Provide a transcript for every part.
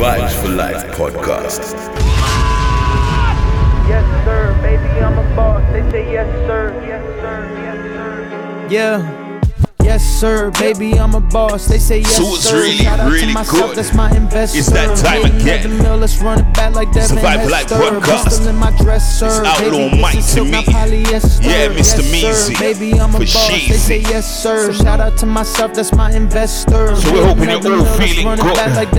Vibes for Life podcast. Yes, sir, baby, I'm a boss. They say yes, sir, yes, sir, yes, sir. Yeah. Yes, sir, baby, I'm a boss. They say yes, So it's sir. really, Shout out really to myself, good. that's my investor. It's that time Made again. another Mill, let's run it back like Survival Life Hester. podcast. In my dresser. It's Outlaw Mike to me. Yeah, Mr. Yes, Measy. sir, baby, I'm a For boss. They say yes, sir. Shout out to myself, that's my investor. So we're hoping you're all feeling good. back like.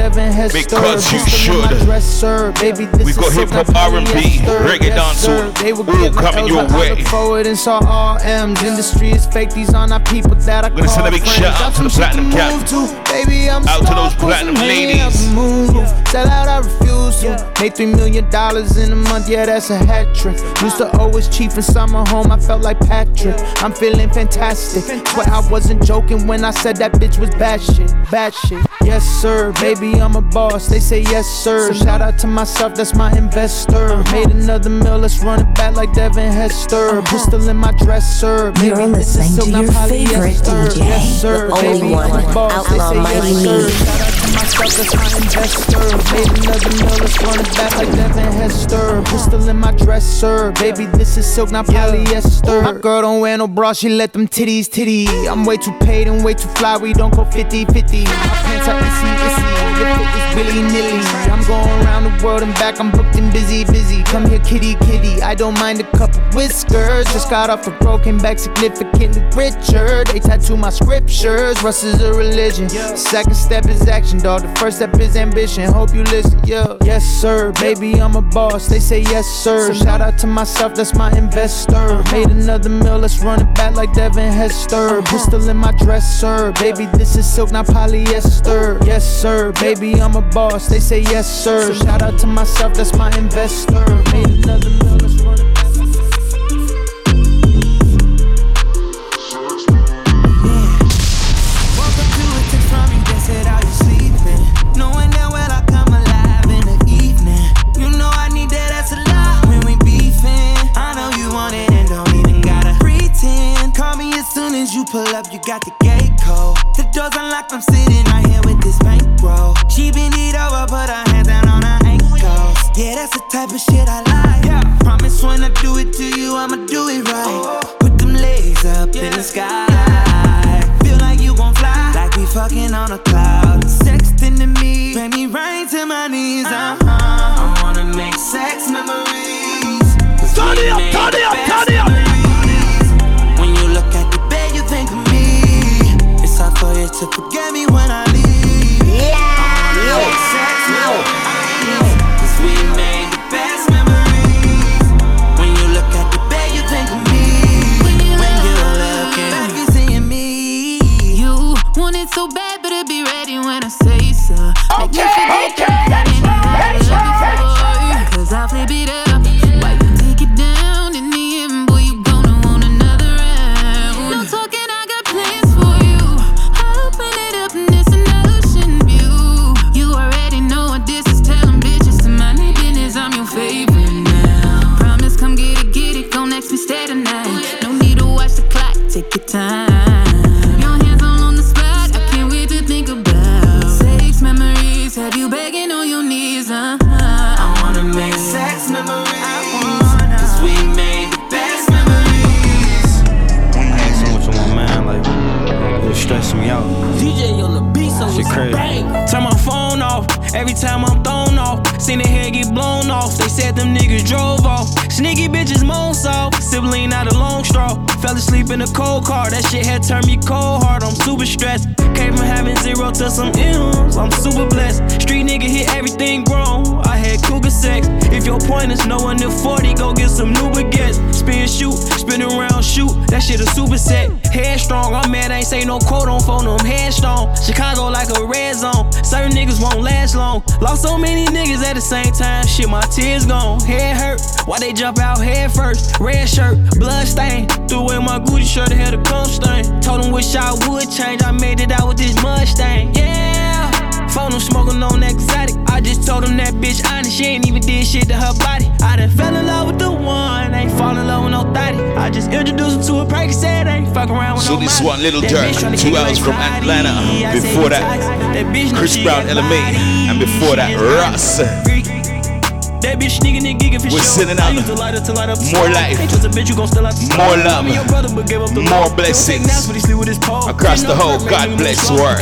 Because you should. dresser. Baby, We got silk, hip-hop, R&B, reggae dancehall, sir. All coming your way. forward and saw RMs. Industry is fake. These are not people that I Gonna call send a big friends. shout out Got to the Platinum Cap. to. Baby, I'm Out to those platinum some ladies. hand up move. Sell out, I refuse to. Make three million dollars in a month, yeah, that's a hat trick. Used to always cheap in summer home, I felt like Patrick. I'm feeling fantastic. But I wasn't joking when I said that bitch was bad shit. Bad shit. Yes, sir, baby, I'm a boss. They say yes, sir. Shout out to myself, that's my investor. Uh-huh. Made another mill, let's run it back like Devin Hester. Uh-huh. Pistol in my dresser. You're Baby, this is listening to not your favorite. DJ, Yes, sir, the only baby, one. They Outlaw say Mighty yes, sir. Me. Shout out to myself, that's my investor. Made another mill, let's run it back like Devin Hester. Pistol in my dresser. Baby, this is silk, not polyester. My girl don't wear no bra, she let them titties titty. I'm way too paid and way too fly, we don't go 50 50. My pants are issy issy. Your fit is willy nilly. I'm going around the world and back, I'm booked and busy, busy. Come here, kitty, kitty. I don't mind a couple whiskers. Just got off a broken back, significantly richer. They tattoo my scriptures. Russ is a religion. Second step is action, dog. The first step is ambition. Hope you listen, yeah. Yes, sir, baby, I'm a boss. They say yes, sir. Shout out to myself, that's my investor. Made another mill, let's run it back like Devin Hester. Pistol in my dresser. Baby, this is silk, not polyester. Yes, sir, baby, I'm a boss. They say yes, sir. Shout out to myself, that's my investor. Made another mill, pull up, you got the gate code. The door's unlocked, I'm sitting right here with this bankroll. She been it over, put her hands down on her ankles. Yeah, that's the type of shit I like. Yeah. Promise when I do it to you, I'ma do it right. Put them legs up in the sky. Feel like you gon' fly, like we fucking on a cloud. Sexting to me, bring me right to my knees. Uh-huh. I wanna make sex memories. Turn it up, turn it up, turn it up. Hard for forget me when I leave. Yeah, oh, make sex memories. 'Cause we made the best memories. When you look at the bed, you think of me. When you're looking back, you seeing me. You want it so bad, better be ready when I say so. Make me drove off. Sneaky bitches moan soft. Sibling out a long straw. Fell asleep in a cold car. That shit had turned me cold hard. I'm super stressed. Came from having zero to some M's. I'm super blessed. Street nigga hit everything grown. I had cougar sex. If your point is no one to 40, go get some new baguettes. Spin shoot, spin around shoot. That shit a super set. Headstrong. I'm mad I ain't say no quote on phone. I'm headstrong. Chicago like a red zone. Certain niggas won't last long. Lost so many niggas at the same time. Shit, my tears gone. Head hurt. Why they jump out head first? Red shirt, blood stain. Threw away my Gucci shirt, had a cum stain. Told him wish I would change. I made it out with this Mustang. Yeah. Phone him smoking on exotic. I just Told him that bitch honest, she ain't even did shit to her body. I done fell in love with the one, ain't fall in love with no thotty. I just introduced her to a prank, said ain't fuck around with So no this Molly. one, Little That Durk, bitch tryna two hours from Atlanta. Before that. Chris Brown, LMA. And before that, Russ. That bitch sneaking and gigging for We're sure. sending out light to light up more life. Ain't just a bitch, you gon' still out More love. And your brother, but gave up the More blessings. Don't take naps, but he sleep with his pole. Across the no whole God bless world.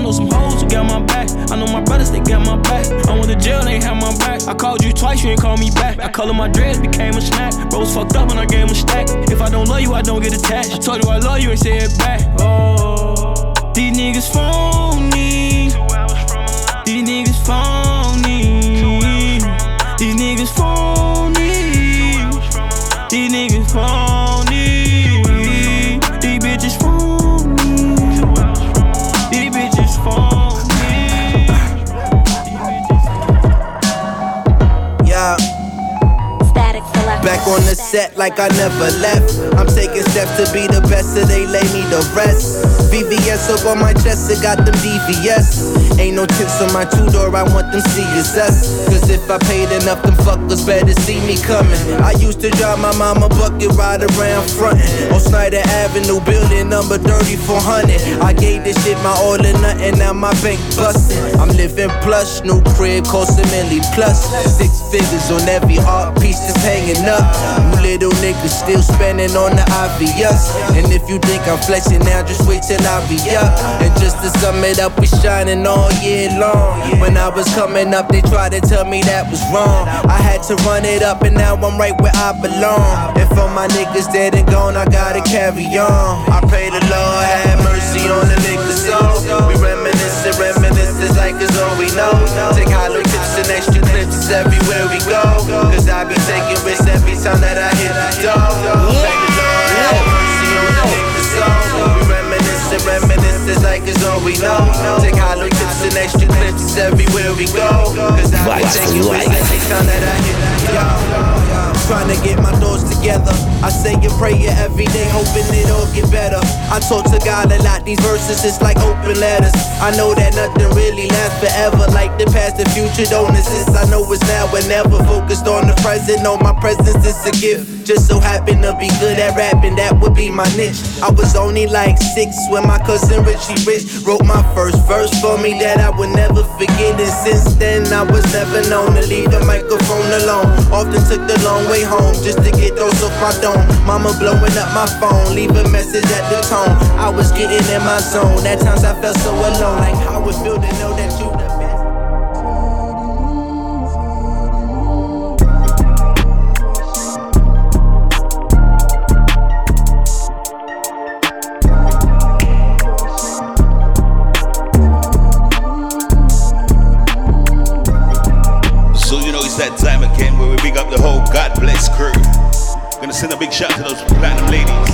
I know some hoes who got my back. I know my brothers, they got my back. I went to jail, they have my back. I called you twice, you ain't call me back. I color my dreads, became a snack. Bro was fucked up when I gave a stack. If I don't love you, I don't get attached. I told you I love you, ain't say it back. Oh, these niggas phony. These niggas phony. Back on the set like I never left. I'm taking steps to be the best, so they lay me to rest. VVS up on my chest, it got them DVS. Ain't no tips on my two door, I want them CSS. Cause if I paid enough, them fuckers better see me coming. I used to drive my mama bucket ride around frontin' on Snyder Avenue, building number 3400. I gave this shit my all or nothing, now my bank bustin'. I'm living plush, new crib, cost a milli plus. Six figures on every art piece that's hanging up. You little niggas still spending on the obvious. And if you think I'm flexing now, just wait till I be up. And just to sum it up, we shining all year long. When I was coming up, they tried to tell me that was wrong. I had to run it up, and now I'm right where I belong. And for my niggas dead and gone, I gotta carry on. I pray the Lord have mercy on the niggas soul. We reminisce and reminisce, like it's all we know. Take extra clips everywhere we go. Cause I be taking risks every time that I hit the door. Reminisce and reminisce, it's like it's all we know. Take hollow tips and extra clips everywhere we go. Cause I be Vibes for taking risks every time that I hit. Trying to get my thoughts together. I say and pray it every day, hoping it all get better. I talk to God a lot, these verses it's like open letters. I know that nothing really lasts forever, like the past and future don't exist. I know it's now and never. Focused on the present, know my presence is a gift. Just so happen to be good at rapping, that would be my niche. I was only like six when my cousin Richie Rich wrote my first verse for me that I would never forget. And since then, I was never known to leave the microphone alone. Often took the long way home just to get those off my dome. Mama blowing up my phone, leave a message at the tone. I was getting in my zone. At times I felt so alone, like how it feel to know that you up the whole God bless crew. Gonna send a big shout to those platinum ladies.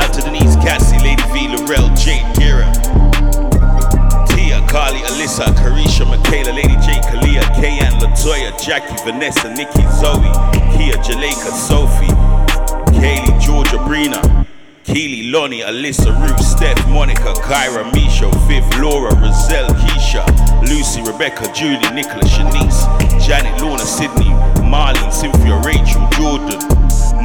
Out to Denise, Cassie, Lady V, Laurel, Jade, Kira, Tia, Carly, Alyssa, Carisha, Michaela, Lady J, Kalia, Kayan, Latoya, Jackie, Vanessa, Nikki, Zoe, Kia, Jaleka, Sophie, Kaylee, Georgia, Brina, Keely, Lonnie, Alyssa, Ruth, Steph, Monica, Kyra, Misha, Viv, Laura, Roselle, Keisha, Lucy, Rebecca, Julie, Nicola, Shanice, Janet, Lorna, Sydney, Marlene, Cynthia, Rachel, Jordan,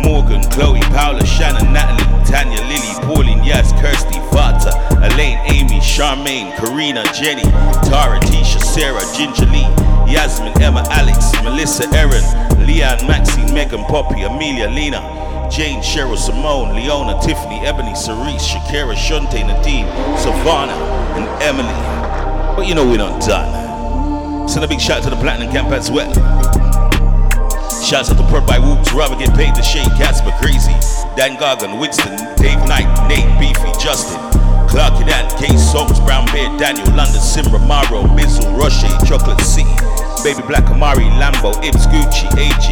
Morgan, Chloe, Paula, Shannon, Natalie, Tanya, Lily, Pauline, Yas, Kirsty, Vata, Elaine, Amy, Charmaine, Karina, Jenny, Tara, Tisha, Sarah, Ginger Lee, Yasmin, Emma, Alex, Melissa, Erin, Leanne, Maxine, Megan, Poppy, Amelia, Lena, Jane, Cheryl, Simone, Leona, Tiffany, Ebony, Cerise, Shakira, Shante, Nadine, Savannah, and Emily. But you know we're not done. Send a big shout out to the Platinum Camp as well. Shouts out to Perk by Whoops, Robert get paid to Shane, Casper, Crazy, Dan Gargan, Winston, Dave Knight, Nate, Beefy, Justin, Clark Dan, Case, Songs, Brown Bear, Daniel, London, Simra, Maro, Bizzle, Roche, Chocolate City, Baby Black Amari, Lambo, Ibs, Gucci, AG,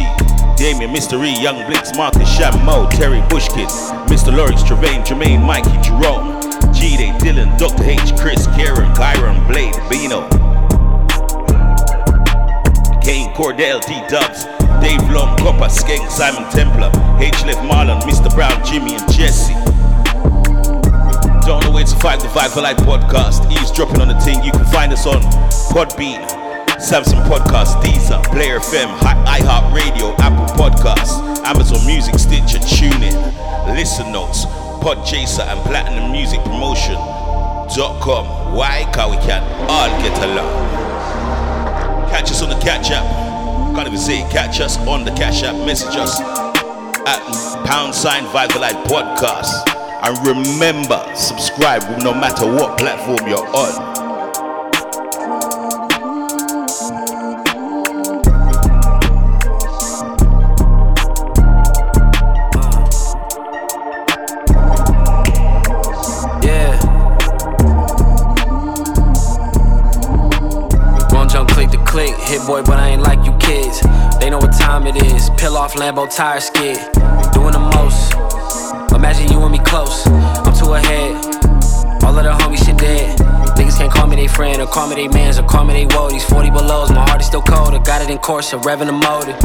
Damien. E, Young Blinks, Marcus, Shammo, Terry Bushkin, Mr. Lawrence, Tremaine, Jermaine, Mikey, Jerome, G-Day, Dylan, Dr. H, Chris, Karen, Kyron, Blade, Bino, Kane, Cordell, D Dubs, Dave Long, Copper, Skank, Simon Templar, H. Marlon, Mr. Brown, Jimmy, and Jesse. Don't know where to find the Vibe for Life podcast. Eavesdropping on the thing. You can find us on Podbean, Samsung Podcast, Deezer, Player FM, iHeart Radio, Apple Podcasts, Amazon Music, Stitcher, TuneIn, Listen Notes, Podchaser, and Platinum Music Promotion. Dot com. Why? Because we can all get along. Catch us on the Catch app. Can't even say. Catch us on the Cash app. Message us at pound sign Life podcast. And remember, subscribe no matter what platform you're on. Time it is. Peel off Lambo tire skid. Doing the most. Imagine you and me close. I'm too ahead. All of the homies shit dead. Niggas can't call me they friend or call me they mans or call me they woe. These 40 belows, my heart is still cold. I got it in course, a revving the motor.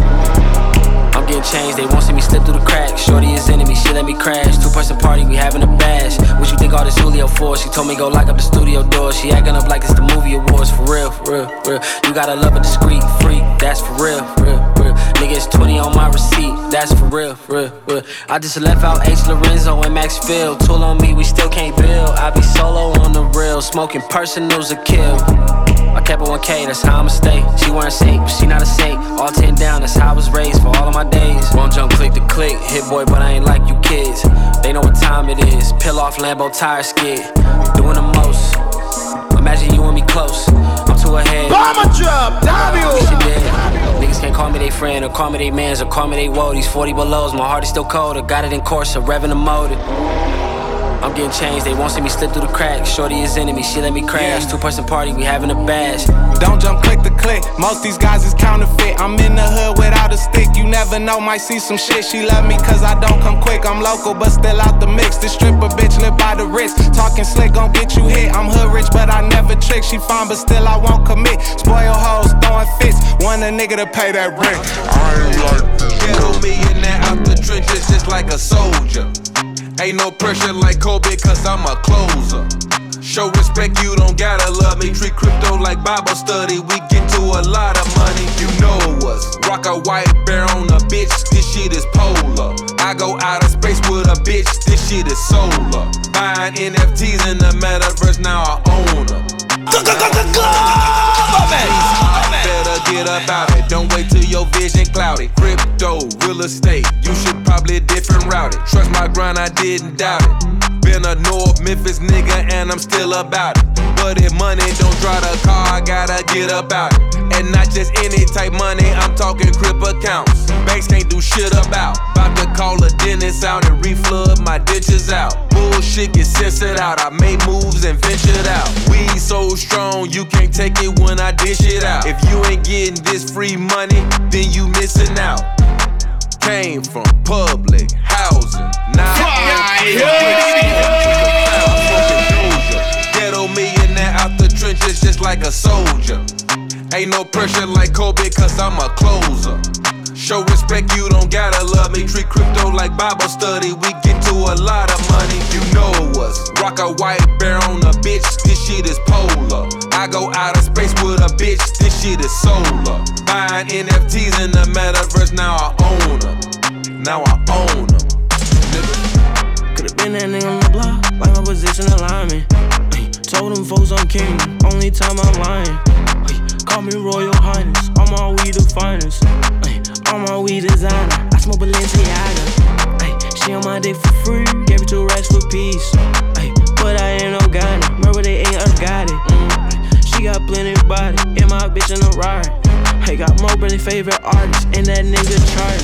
I'm getting changed, they won't see me slip through the cracks. Shorty is enemy, she let me crash. Two person party, we having a bash. What you think all this Julio for? She told me go lock up the studio door. She acting up like it's the movie awards, for real, for real, for real. You gotta love a discreet freak, that's for real, for real, for real. Nigga, it's 20 on my receipt, that's for real, real, real. I just left out H. Lorenzo and Maxfield. Tool on me, we still can't build. I be solo on the real, smoking personals a kill. I kept it 1K, that's how I'ma stay. She wearing safe, but she not a saint. All 10 down, that's how I was raised for all of my days. Won't jump, click to click, hit boy, but I ain't like you kids. They know what time it is. Peel off Lambo tire skid. Doing the most. Imagine you and me close. I'm too ahead. Bomber drop, W. Can't call me they friend or call me they mans or call me they woe. These 40 belows, my heart is still cold. I got it in course, a revving the motor. I'm getting changed, they won't see me slip through the cracks. Shorty is enemy, she let me crash. Two person party, we having a bash. Don't jump, click the click. Most these guys is counterfeit. I'm in the hood without a stick. You never know, might see some shit. She love me cause I don't come quick. I'm local, but still out the mix. This stripper bitch live by the wrist. Talking slick, gon' get you hit. I'm hood rich, but I never trick. She fine, but still I won't commit. Spoil hoes, throwing fits. Want a nigga to pay that rent. I ain't like this. Ghetto millionaire out the trenches just like a soldier. Ain't no pressure like Kobe, cause I'm a closer. Show respect, you don't gotta love me. Treat crypto like Bible study. We get to a lot of money, you know us. Rock a white bear on a bitch, this shit is polar. I go out of space with a bitch, this shit is solar. Buying NFTs in the metaverse, now I own them. Better get about it. Don't wait till your vision cloudy. Crypto, real estate, you should probably different route it. Trust my grind, I didn't doubt it. Been a North Memphis nigga and I'm still about it. But if money don't drive the car, I gotta get about it. And not just any type money, I'm talking crib accounts. Banks can't do shit about. About to call a dentist out and reflood my ditches out. Bullshit get censored out. I made moves and ventured out. We so strong, you can't take it when I dish it out. If you ain't getting this free money, then you missing out. Came from public housing. Now Ghetto millionaire out the trenches just like a soldier. Ain't no pressure like Kobe, cause I'm a closer. Show respect, you don't gotta love me. Treat crypto like Bible study. We get to a lot of money, you know us. Rock a white bear on a bitch, this shit is polar. I go out of space with a bitch, this shit is solar. Buying NFTs in the metaverse, now I own them. Now I own them. Could've been that nigga on the block, like my position align me. Told them folks I'm king, only time I'm lying. Call me Royal Highness, I'm all we the finest. Ay, I'm all we designer, I smoke Balenciaga. Ay, she on my dick for free, gave it two racks for peace. Ay, but I ain't no Ghana, remember they ain't us got it. Mm, she got plenty body, and my bitch in a ride. I got more than favorite artists, and that nigga chart.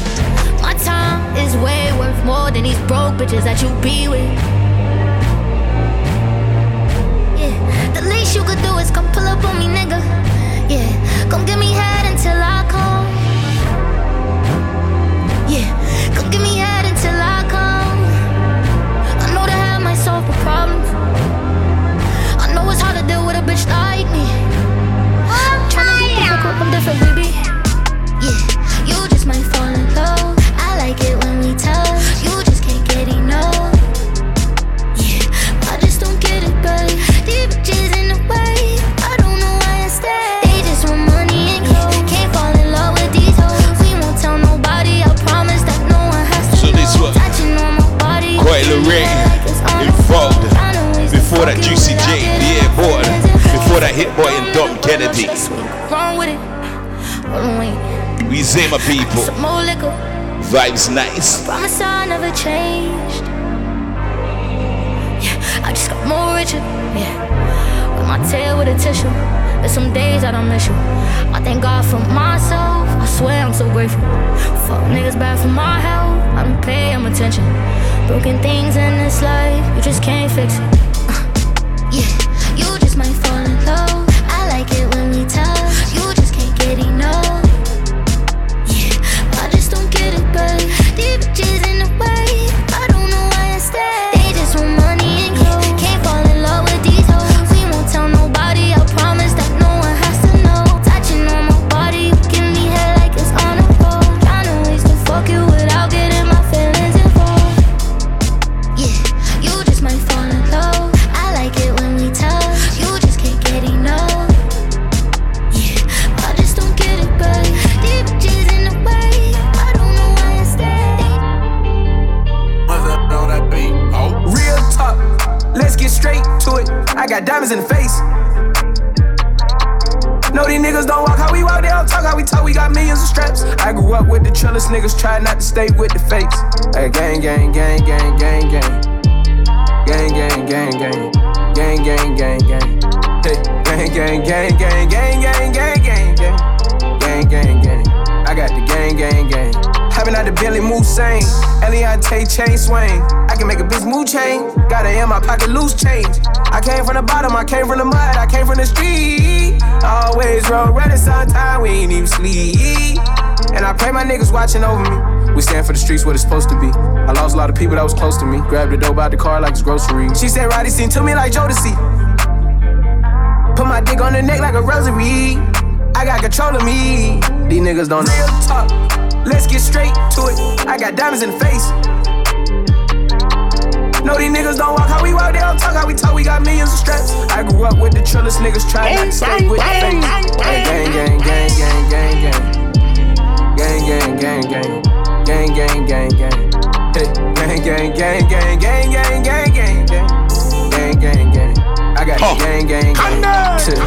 My time is way worth more than these broke bitches that you be with. Yeah, the least you could do is come pull up on me, nigga. Yeah, come give me head until I come. Yeah, come give me head until I come. I know that I might solve the problems. I know it's hard to deal with a bitch like me. Tryna be different, I'm different, baby. Yeah, you just might Before that Juicy J, yeah, boy. Before that Hit-Boy and Dom Kennedy. We my people. Vibes nice. I never changed. Yeah, I just got more richer. Yeah, with my tail with a tissue. There's some days I don't miss you. I thank God for myself. I swear I'm so grateful. Fuck niggas bad for my health. I don't pay them attention. Broken things in this life, you just can't fix it. Uh, yeah, you just might fall in love. I like it when we touch. You just can't get enough. I got diamonds in the face. No, these niggas don't walk how we walk, they don't talk how we talk. We got millions of straps. I grew up with the trillest niggas, try not to stay with the fakes. Hey, gang, gang, gang, gang, gang, gang. Gang, gang, gang, gang. Gang, gang, gang, gang. Hey, gang, gang, gang, gang, gang, gang, gang, gang, gang. Gang, gang, gang. I got the gang, gang, gang. Having out the Billy move sane. Eliantte chain swing. I can make a bitch move chain. Got it in my pocket loose change. I came from the bottom, I came from the mud, I came from the street. Always roll ready, sometime we ain't even sleep. And I pray my niggas watching over me. We stand for the streets what it's supposed to be. I lost a lot of people that was close to me. Grabbed the dope out the car like it's grocery. She said, Roddy seen to me like Jodeci. Put my dick on the neck like a rosary. I got control of me. These niggas don't know. Real talk. Let's get straight to it. I got diamonds in the face. No, these niggas don't walk how we walk, they don't talk how we talk. We got millions of straps. I grew up with the trillest niggas, try not to stay with the fake. Gang, gang, gang, gang, gang, gang. Gang, gang, gang, gang. Gang, gang, gang, gang. Hey, gang, gang, gang, gang, gang, gang, gang, gang, gang. Gang, gang, gang. I got the gang, gang, gang. Chill,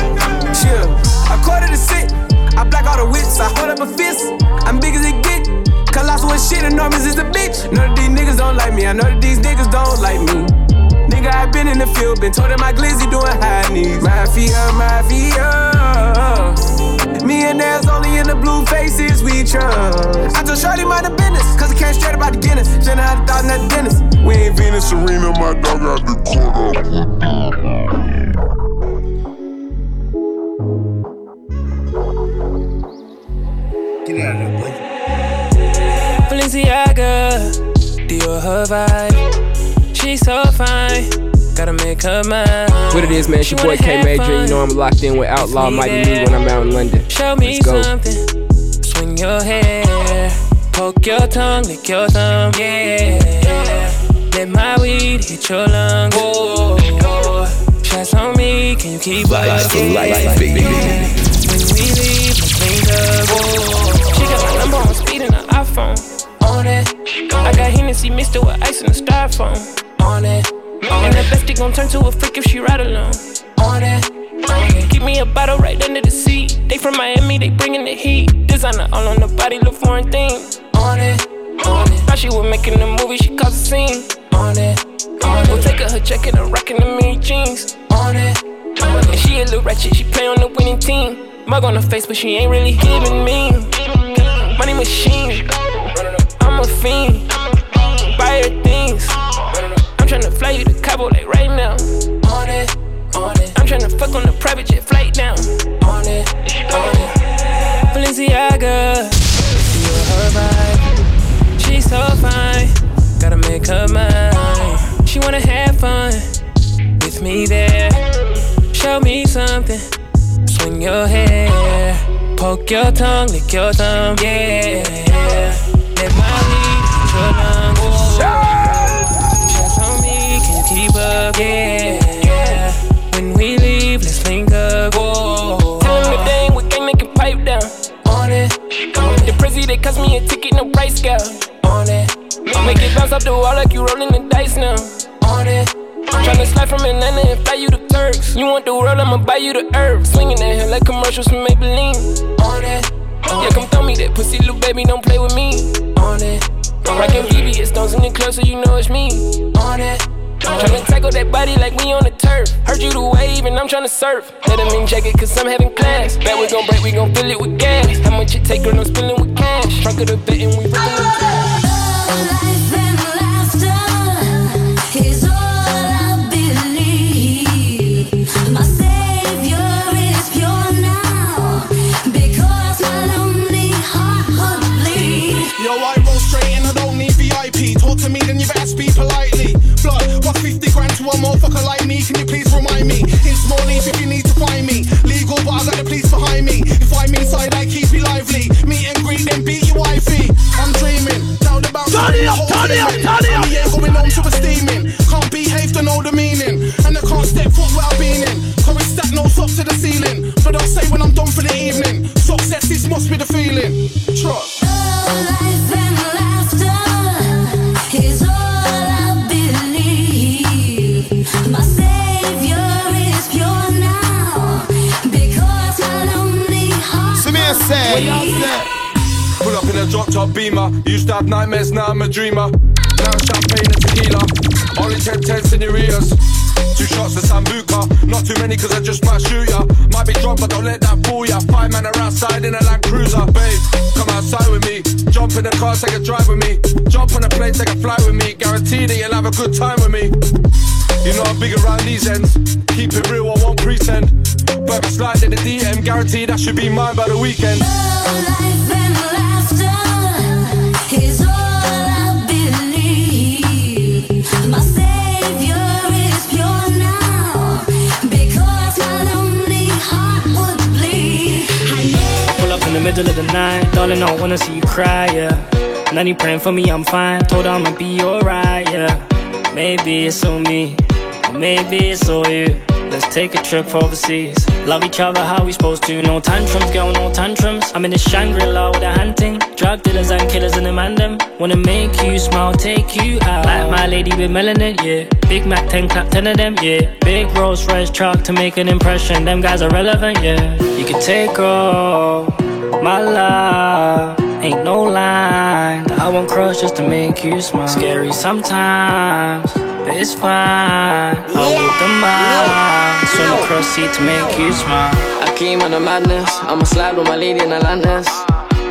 chill. A quarter to sit. I black all the whips, I hold up a fist. I'm big as it get. Colossal and shit, enormous is the bitch. None of these niggas don't like me, I know that these niggas don't like me. Nigga, I been in the field, been told that my glizzy doing high knees. Mafia, mafia. Me and there's only in the blue faces we trust. I told Shorty mind the business, cause I came straight about the Guinness. Send a thousand at the dentist. We ain't Venus Serena, my dog got the caught up with Balenciaga, Dior her vibe. She's so fine, gotta make her mine. What it is, man? It's your boy K Major. You know I'm locked in with Outlaw Mighty Me when I'm out in London. Show me Let's go. something. Swing your hair, poke your tongue, lick your thumb, yeah. Let my weed hit your lungs. Whoa, shots on me, can you keep Vibes up? for life, baby. When we leave, let's link up. Whoa. Her iPhone. On it, I got Hennessy mixed it with ice and a styrofoam. On it, and the bestie gon' turn to a freak if she ride alone. On it, keep me a bottle right under the seat. They from Miami, they bringing the heat. Designer all on the body, look foreign thing. On it, on it. Thought she was making a movie, she caused a scene. On it, on it. We'll take her her jacket and rockin' the mini jeans. On it, on it. And she a little ratchet, she play on the winning team. Mug on her face, but she ain't really giving me. Money machine, I'm a fiend. Buy her things. I'm tryna fly you to Cabo like right now. On it, on it. I'm tryna fuck on the private jet flight now. On it, on it. Balenciaga, Dior her vibe. She's so fine, gotta make her mine. She wanna have fun with me there. Show me something. Swing your hair, poke your tongue, lick your thumb, yeah. Let my hit your lungs. Shots on me, can keep up, yeah. When we leave, let's link up, whoa. Tell them that they ain't with gang, they can pipe down. On it, the prezi they cost me a ticket, no price scale. On it, make it bounce off the wall like you rolling the dice now. On it, tryna slide from Atlanta and fly you to Turks. You want the world, I'ma buy you the earth. Swinging that hair like commercials from Maybelline. On Yeah, come throw me that pussy, little baby, don't play with me. On it. I'm rocking VVS stones in the club, so you know it's me. On it. Tryna tackle that body like we on the turf. Heard you the wave and I'm tryna surf. Let him in jacket cause I'm having class. Bet we gon' break, we gon' fill it with gas. How much it take, girl, I'm spilling with cash. Trunk of the bed and we ripping the trash. Talk to me, then you better speak politely. Blood, what's 50 grand to a motherfucker like me? Can you please remind me? In small leaf if you need to find me. Dreamer. Now champagne and tequila. Only 10 10 senoritas. Two shots of Sambuca. Not too many cause I just might shoot ya. Might be drunk but don't let that fool ya. Five man are outside in a Land Cruiser. Babe, come outside with me. Jump in the car, take a drive with me. Jump on a plane, take a flight with me. Guarantee that you'll have a good time with me. You know I'm big around these ends. Keep it real, I won't pretend. But I slide in the DM, guarantee that should be mine by the weekend. Middle of the night, darling, I wanna see you cry, yeah. Now you praying for me, I'm fine. Told her I'ma be alright, yeah. Maybe it's on me, or maybe it's on you. Let's take a trip overseas. Love each other how we supposed to. No tantrums, girl, no tantrums. I'm in the Shangri-La with a hunting. Drug dealers and killers in the man them. Wanna make you smile, take you out. Like my lady with melanin, yeah. Big Mac 10 clap 10 of them, yeah. Big Rolls Royce truck to make an impression. Them guys are relevant, yeah. You can take all my love. Ain't no line that I won't cross just to make you smile. Scary sometimes, it's fine. I walk the mile, swim across sea to make you smile. I came on a madness. I'ma slide with my lady in Atlantis.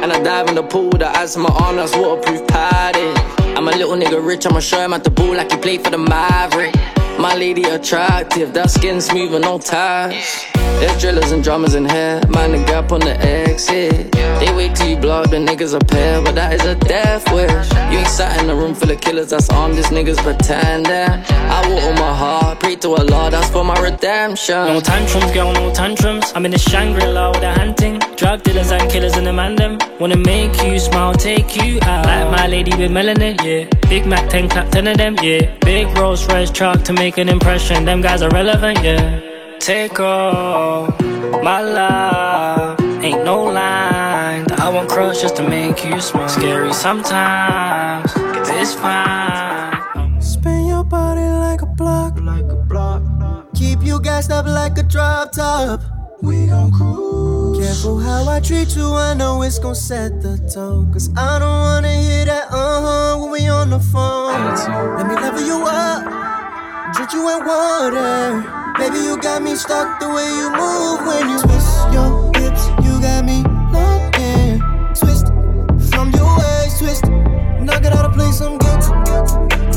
And I dive in the pool with the eyes on my arm, that's waterproof padded. I'm a little nigga rich, I'ma show him at the ball like he played for the Maverick. My lady attractive, that skin smooth and no ties. There's drillers and drummers in here, mind the gap on the exit. They wait till you block the niggas a pair, but that is a death wish. You ain't sat in a room full of killers that's armed, this niggas pretending. I walk on my heart, pray to Allah, that's for my redemption. No tantrums, girl, no tantrums. I'm in the Shangri-La with a hunting. Drug dealers and killers in the man them. Wanna make you smile, take you out. Like my lady with melanin, yeah. Big Mac 10 clap 10 of them, yeah. Big Rolls Royce truck to make an impression. Them guys are relevant, yeah. Take all my love. Ain't no line I won't cross just to make you smile. Scary sometimes, but it's fine. Spin your body like a block, like a block. Keep you gassed up like a drop top. We gon' cruise. Careful how I treat you, I know it's gon' set the tone. Cause I don't wanna hear that uh huh when we on the phone. Let me level you up, treat you in water. Baby, you got me stuck the way you move when you twist your hips. You got me locked in. Twist from your waist, twist. Knock it out of place, I'm guilty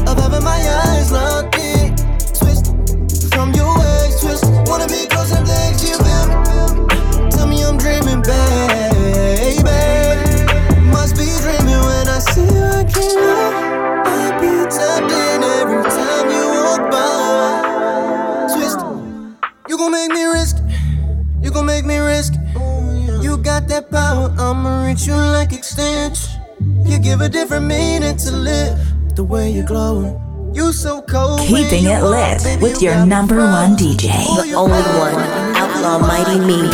of having my eyes locked in. Twist from your waist, twist. Wanna be close and things you feel me. Tell me I'm dreaming, baby. Got that power. I'ma reach you like extension. You give a different meaning to live. The way you're glowing. You so cold. Keeping it lit baby, with you your number frozen. one DJ. The only one, Outlaw Mighty Me.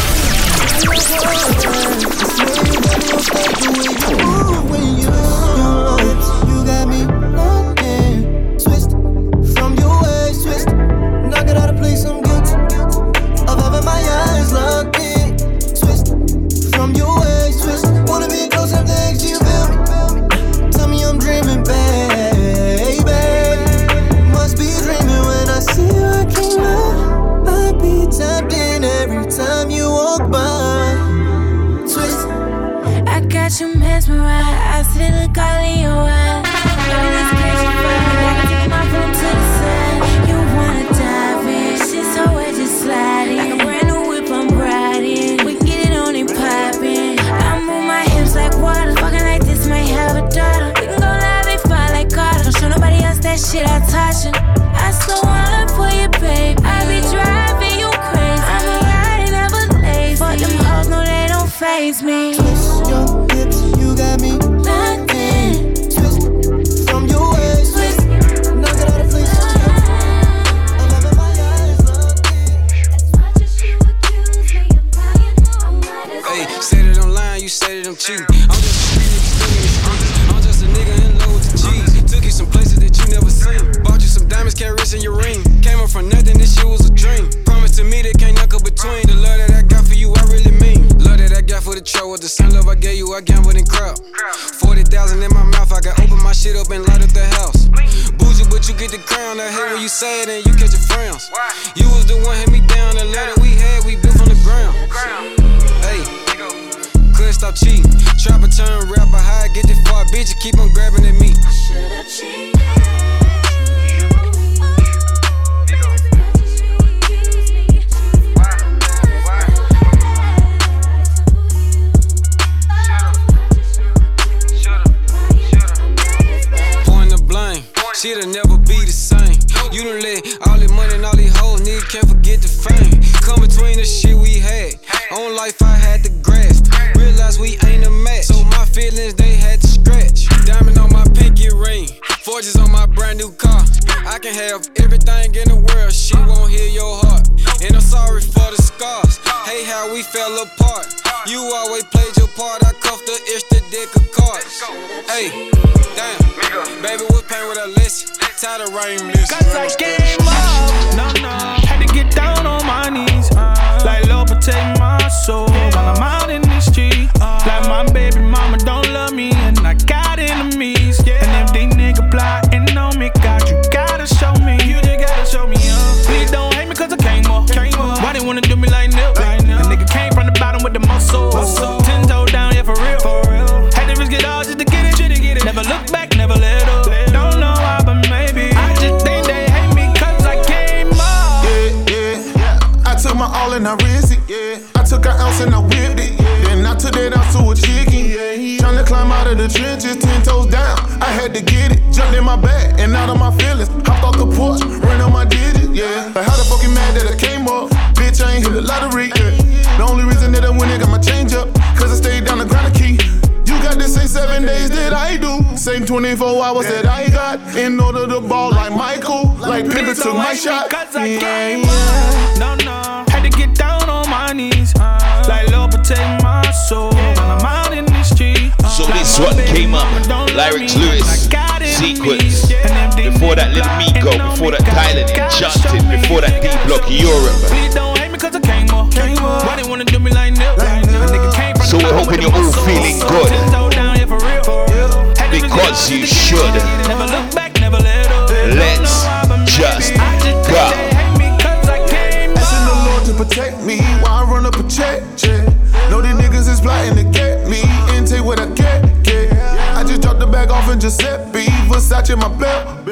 and Giuseppe, Versace my belt.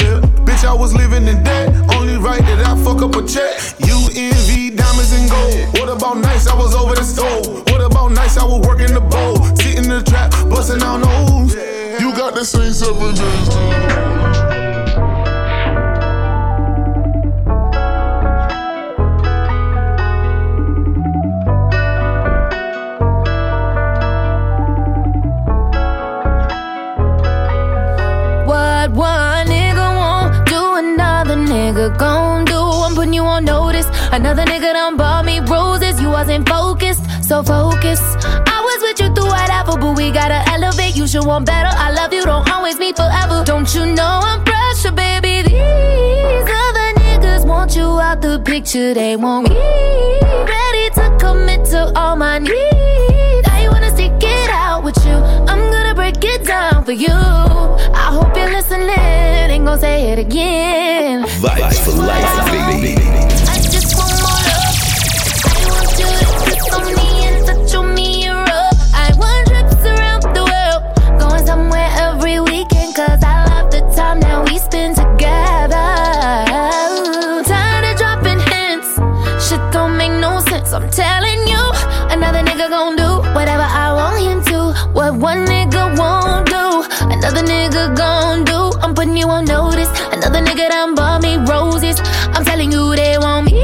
Bitch, I was living in debt. Only right that I fuck up a check. UNV diamonds and gold. What about nights I was over the stove? What about nights I was working the bowl, sitting in the trap, busting out nose? You got the same seven days. Uh. Another nigga done bought me roses, you wasn't focused, so focused. I was with you through whatever, but we gotta elevate. You should want better. I love you, don't always meet forever. Don't you know I'm pressure, baby? These other niggas want you out the picture, they want me. Ready to commit to all my needs. I wanna stick it out with you. I'm gonna break it down for you. I hope you're listening. Ain't gonna say it again. Life for life, baby. Nigga gon' do. I'm putting you on notice. Another nigga done bought me roses. I'm telling you they want me.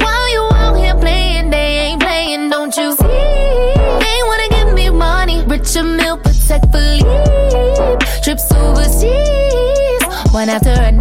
While you out here playing, they ain't playing, don't you see? They wanna give me money, Richard Mille, Patek Philippe. Trips overseas, one after another.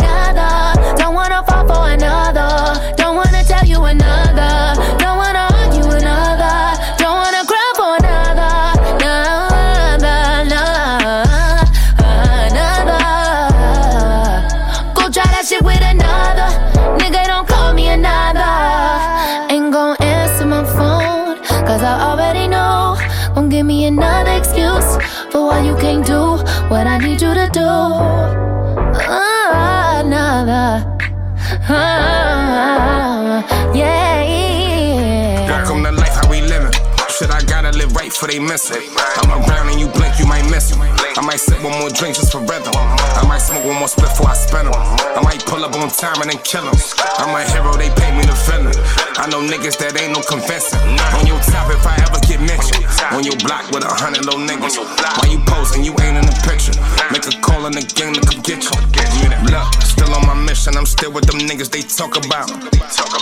I'm around and you blink, you might miss it. I might sip one more drink just for rhythm. I might smoke one more split before I spend them. I might pull up on time and then kill them. I'm a hero, they pay me the villain. I know niggas that ain't no convincing. On your top if I ever get mentioned. On your block with a hundred little niggas. Why you posing, you ain't in the picture. Make a call in the game to come get you. Look, mission, I'm still with them niggas they talk about.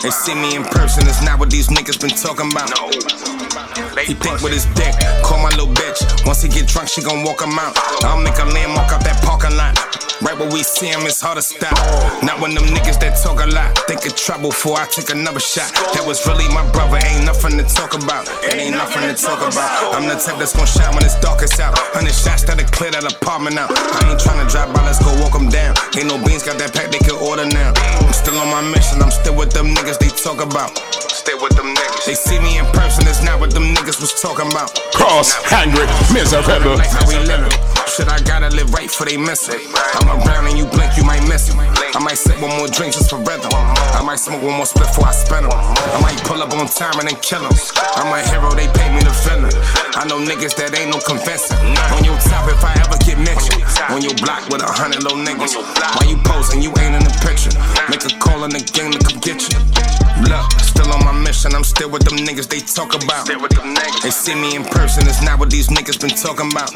They see me in person, it's not what these niggas been talking about. He think with his dick, call my little bitch. Once he get drunk, she gon' walk him out. I'll make a landmark out that parking lot. Right where we see him, it's hard to stop. Not when them niggas that talk a lot. Think of trouble before I take another shot. That was really my brother, ain't nothing to talk about. It ain't nothing to talk about. I'm the type that's gon' shine when it's darkest out. Hundred shots that'll clear that apartment out. I ain't tryna drive by, let's go walk 'em down. Ain't no beans, got that pack they can order now. I'm still on my mission, I'm still with them niggas they talk about. Stay with them niggas. They see me in person, it's not what them niggas was talking about. Cross, Hendrick, miserable. Like how we living. Shit, I gotta live right for they miss it. I'm around and you blink, you might miss it. I might sip one more drink just for rhythm. I might smoke one more split before I spend them. I might pull up on time and then kill them. I'm a hero, they pay me the villain. I know niggas that ain't no convincing. On your top if I ever get mentioned. On your block with a hundred little niggas. Why you posing, you ain't in the picture. Make a call in the game to come get you. Look, still on my mission, I'm still with them niggas they talk about. They see me in person, it's not what these niggas been talking about.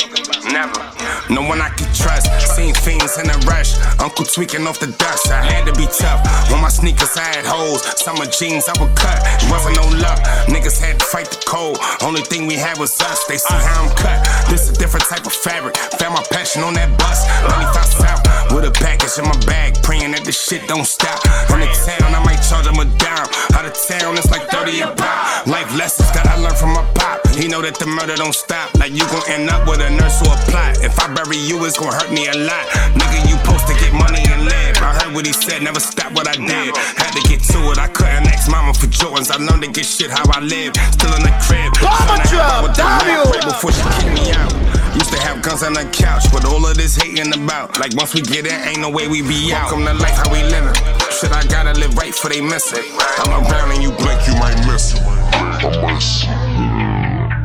Never. No one I can trust. Seen fiends in a rush. Uncle tweaking off the dust. I had to be tough. On my sneakers, I had holes. Summer jeans, I would cut. Wasn't no luck. Niggas had to fight the cold. Only thing we had was us. They see how I'm cut. This a different type of fabric. Found my passion on that bus. 95 South. With a package in my bag. Praying that this shit don't stop. In the town, I might charge them a dime. Out of town, it's like 30 a pop. Life lessons that I learned from my pop. He know that the murder don't stop. Like you gon' end up with a nurse or a plot. If I bury you, it's gon' hurt me a lot. Nigga, you post to get money and live. I heard what he said, never stop what I did. Had to get to it, I couldn't ask mama for Jordans. I learned to get shit how I live. Still in the crib. Bomber Tryna drop, have with the W. rap right before she kicked me out. Used to have guns on the couch, but all of this hating about. Like once we get in, ain't no way we be out. Welcome to life, how we living. Shit, I gotta live right for they miss it. I'm around and you blink, you might miss it. I miss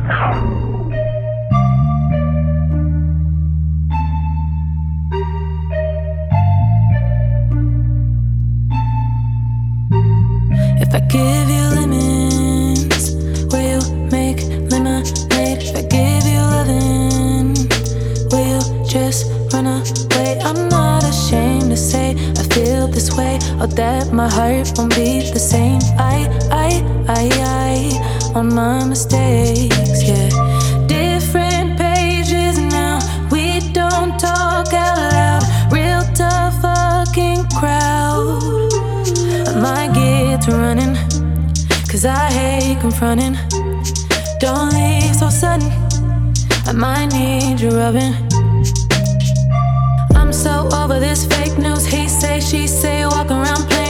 that my heart won't ashamed to say i feel this way or that my heart from beat the same. I, I, I, I, on my mistakes, yeah. Different pages now, we don't talk out loud. Real tough fucking crowd. Get to running, cause I hate confronting. Don't leave so sudden, I might need you rubbing. I'm so over this fake news. He say, she say, walk around playing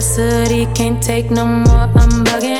capacity can't take no more. I'm bugging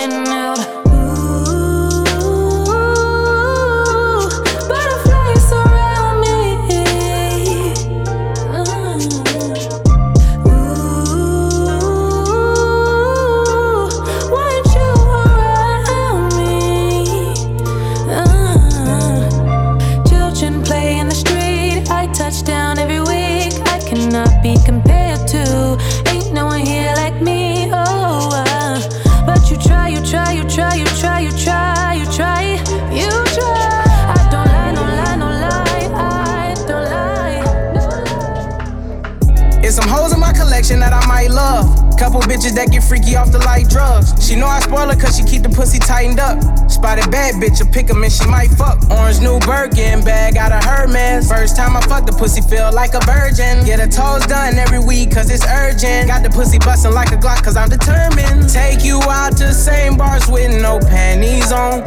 freaky off the light drugs. She know I spoil her cause she keep the pussy tightened up. Spotted bad bitch, a pick 'em and she might fuck. Orange new Birkin bag out of Hermes. First time I fuck the pussy feel like a virgin. Get her toes done every week cause it's urgent. Got the pussy bustin' like a Glock cause I'm determined. Take you out to same bars with no panties on.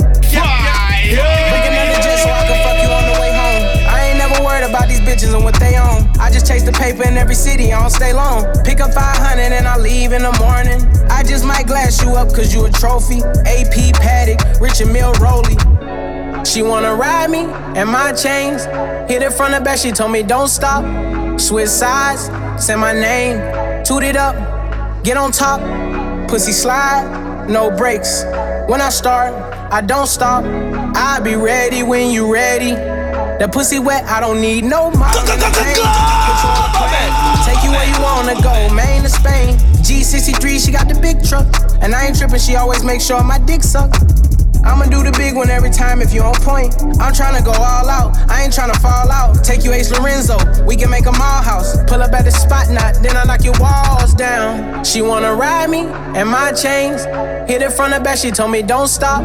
Another jet so I can fuck you on the way about these bitches and what they own. I just chase the paper in every city, I don't stay long. Pick up 500 and I leave in the morning. I just might glass you up cause you a trophy. AP Patek, Richard Mille Rollie. She wanna ride me and my chains. Hit it from the back, she told me don't stop. Switch sides, say my name. Toot it up, get on top. Pussy slide, no brakes. When I start, I don't stop. I'll be ready when you ready. The pussy wet, I don't need no mop. Take you where you wanna go, Maine to Spain. G63, she got the big truck. And I ain't tripping, she always make sure my dick suck. I'ma do the big one every time if you on point. I'm tryna go all out, I ain't tryna fall out. Take you Ace Lorenzo, we can make a mall house. Pull up at the spot knot, then I knock your walls down. She wanna ride me and my chains. Hit it from the back, she told me don't stop.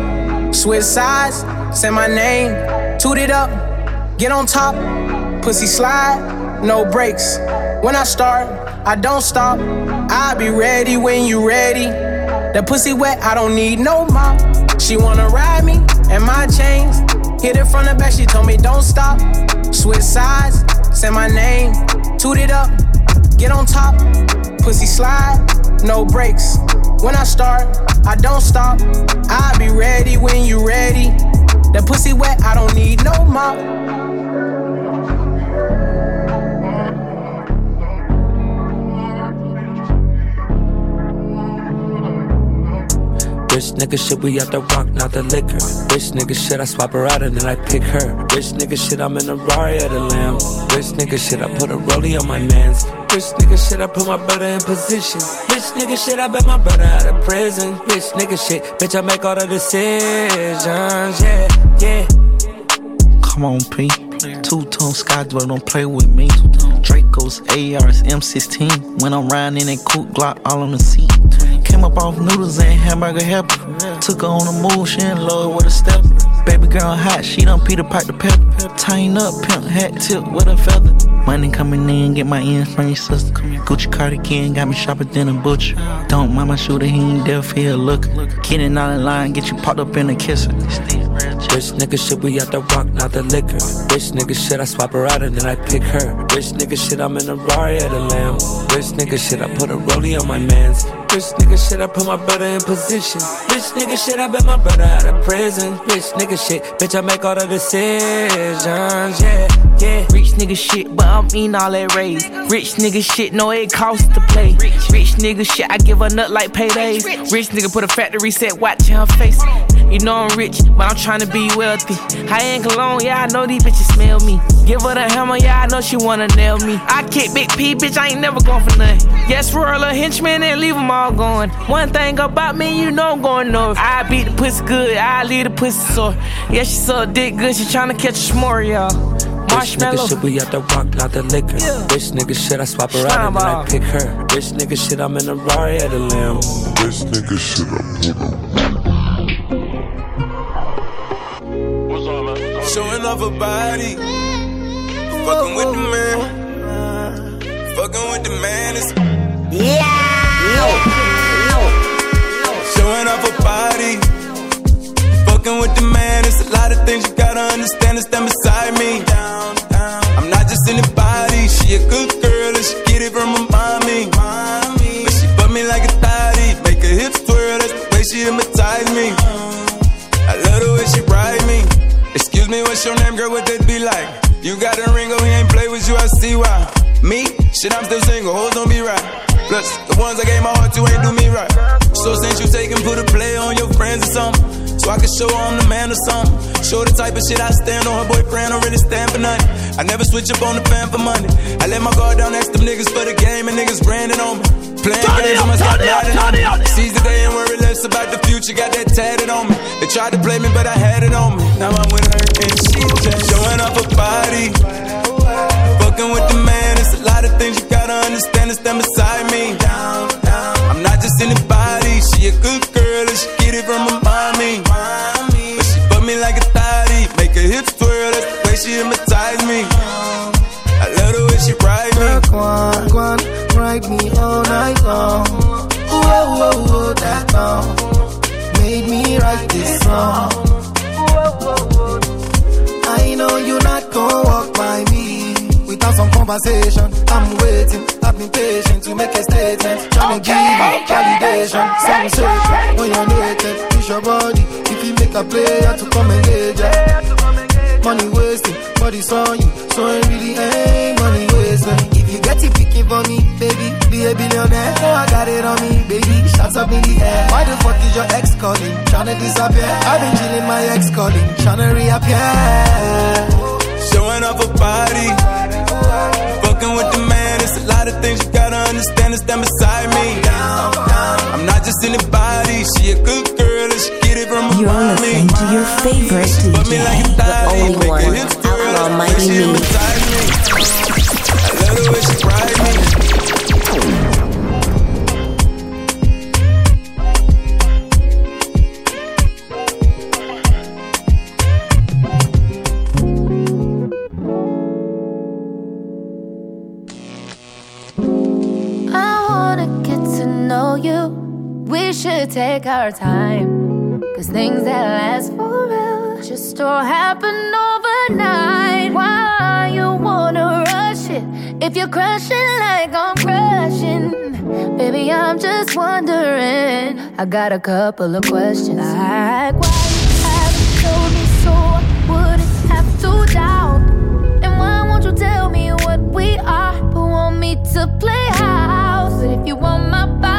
Switch sides, say my name. Toot it up, get on top. Pussy slide, no brakes. When I start, I don't stop. I'll be ready when you ready. The pussy wet, I don't need no mop. She wanna ride me and my chains. Hit it from the back, she told me don't stop. Switch sides, say my name. Toot it up, get on top. Pussy slide, no brakes. When I start, I don't stop. I'll be ready when you ready. The pussy wet, I don't need no mop. Rich nigga shit, we out the rock, not the liquor. Rich nigga shit, I swap her out and then I pick her. Rich nigga shit, I'm in a Rari at the lamb. Rich nigga shit, I put a rollie on my mans. Rich nigga shit, I put my brother in position. Rich nigga shit, I bet my brother out of prison. Rich nigga shit, bitch, I make all the decisions. Yeah, yeah. Come on, P. Two tone Skydweller, don't play with me. Dracos, ARs, M16. When I'm riding in that coupe Glock, all on the seat. Came up off noodles and hamburger helper. Took her on the move, she in love with a step. Baby girl hot, she done Peter Pipe the pepper. Tying up, pimp hat tip with a feather. Money coming in, get my ends from your sister. Gucci cardigan, got me sharper than a butcher. Don't mind my shooter, he ain't deaf, he a looker. Getting out of line, get you popped up in a kisser. Rich nigga shit, we out the rock, not the liquor. Rich nigga shit, I swap her out and then I pick her. Rich nigga shit, I'm in a Rari at a lamb. Rich nigga shit, I put a rollie on my mans. Rich nigga shit, I put my brother in position. Rich nigga shit, I bet my brother out of prison. Rich nigga shit, bitch, I make all the decisions. Yeah, yeah. Rich nigga shit, but I'm eating all that raise. Rich nigga shit, no it costs to play. Rich nigga shit, I give a nut like paydays. Rich nigga put a factory set watch in her face. You know I'm rich, but I'm trying to be wealthy. High end cologne, yeah, I know these bitches smell me. Give her the hammer, yeah, I know she wanna nail me. I kick big P, bitch, I ain't never going for nothing. Yes, roll a henchman and leave them all going. One thing about me, you know I'm going north. I beat the pussy good, I leave the pussy sore. Yeah, she suck dick good, she tryna catch a s'more, y'all. Rich nigga shit, we out the rock, not the liquor. Rich nigga shit, I swap her out and then I pick her. Rich nigga shit, I'm in a Rari at a lamb. Rich nigga shit, I'm put a Showing off her body. Fucking with the man. Fucking with the man is. Showing off her body. Fucking with the man. It's a lot of things you gotta understand and stand beside me. Down, down. I'm not just anybody. She a good girl and she get it from her mommy. But she put me like a thotty. Make her hips twirl. That's the way she hypnotize me. Excuse me, what's your name, girl? What that be like? You got a ring, oh, he ain't play with you, I see why. Me? Shit, I'm still single, hoes don't be right. Plus, the ones I gave my heart to ain't do me right. So since you take and put a play on your friends or something, so I can show I'm the man or something. Show the type of shit I stand on, her boyfriend don't really stand for nothing. I never switch up on the fan for money. I let my guard down next to niggas for the game and niggas branding on me. Playing games on my stop riding on me. Seize the day and worry less about the future, got that tatted on me. They tried to play me, but I had it on me. Now I'm with her and she just showing off her body. Fucking with the man, it's a lot of things you gotta understand and stand beside me. Down, down. I'm not just anybody, she a good girl and she get it from her mommy. But she fuck me like a thotty, make her hips twirl, love the way she ride me. Go on, go on, ride me all night long. Whoa, whoa, whoa, that song made me write this song. I know you're not gonna walk by me without some conversation. I'm waiting, I've been patient to make a statement. Tryna give you validation, some searching when you're naked. Push your body if you make a player to come engage. ya. Money wasting, body's on you, so it really ain't money wasting. If you get it picking for me, baby, be a billionaire. Oh, I got it on me, baby. Shots up in the air. Why the fuck is your ex calling? Tryna disappear. I've been chilling my ex calling, tryna reappear. Showing off a body. Fucking with the man, it's a lot of things you gotta understand and stand beside me. I'm not just anybody, she a good girl and she get it from her You're mommy. listening to your favorite DJ, the only one, Outlaw Mighty Me. Take our time. Cause things that last forever just don't happen overnight. Why you wanna rush it? If you're crushing like I'm crushing. Baby, I'm just wondering. I got a couple of questions. Like, why you haven't told me so I wouldn't have to doubt? And why won't you tell me what we are, but want me to play house? But if you want my body,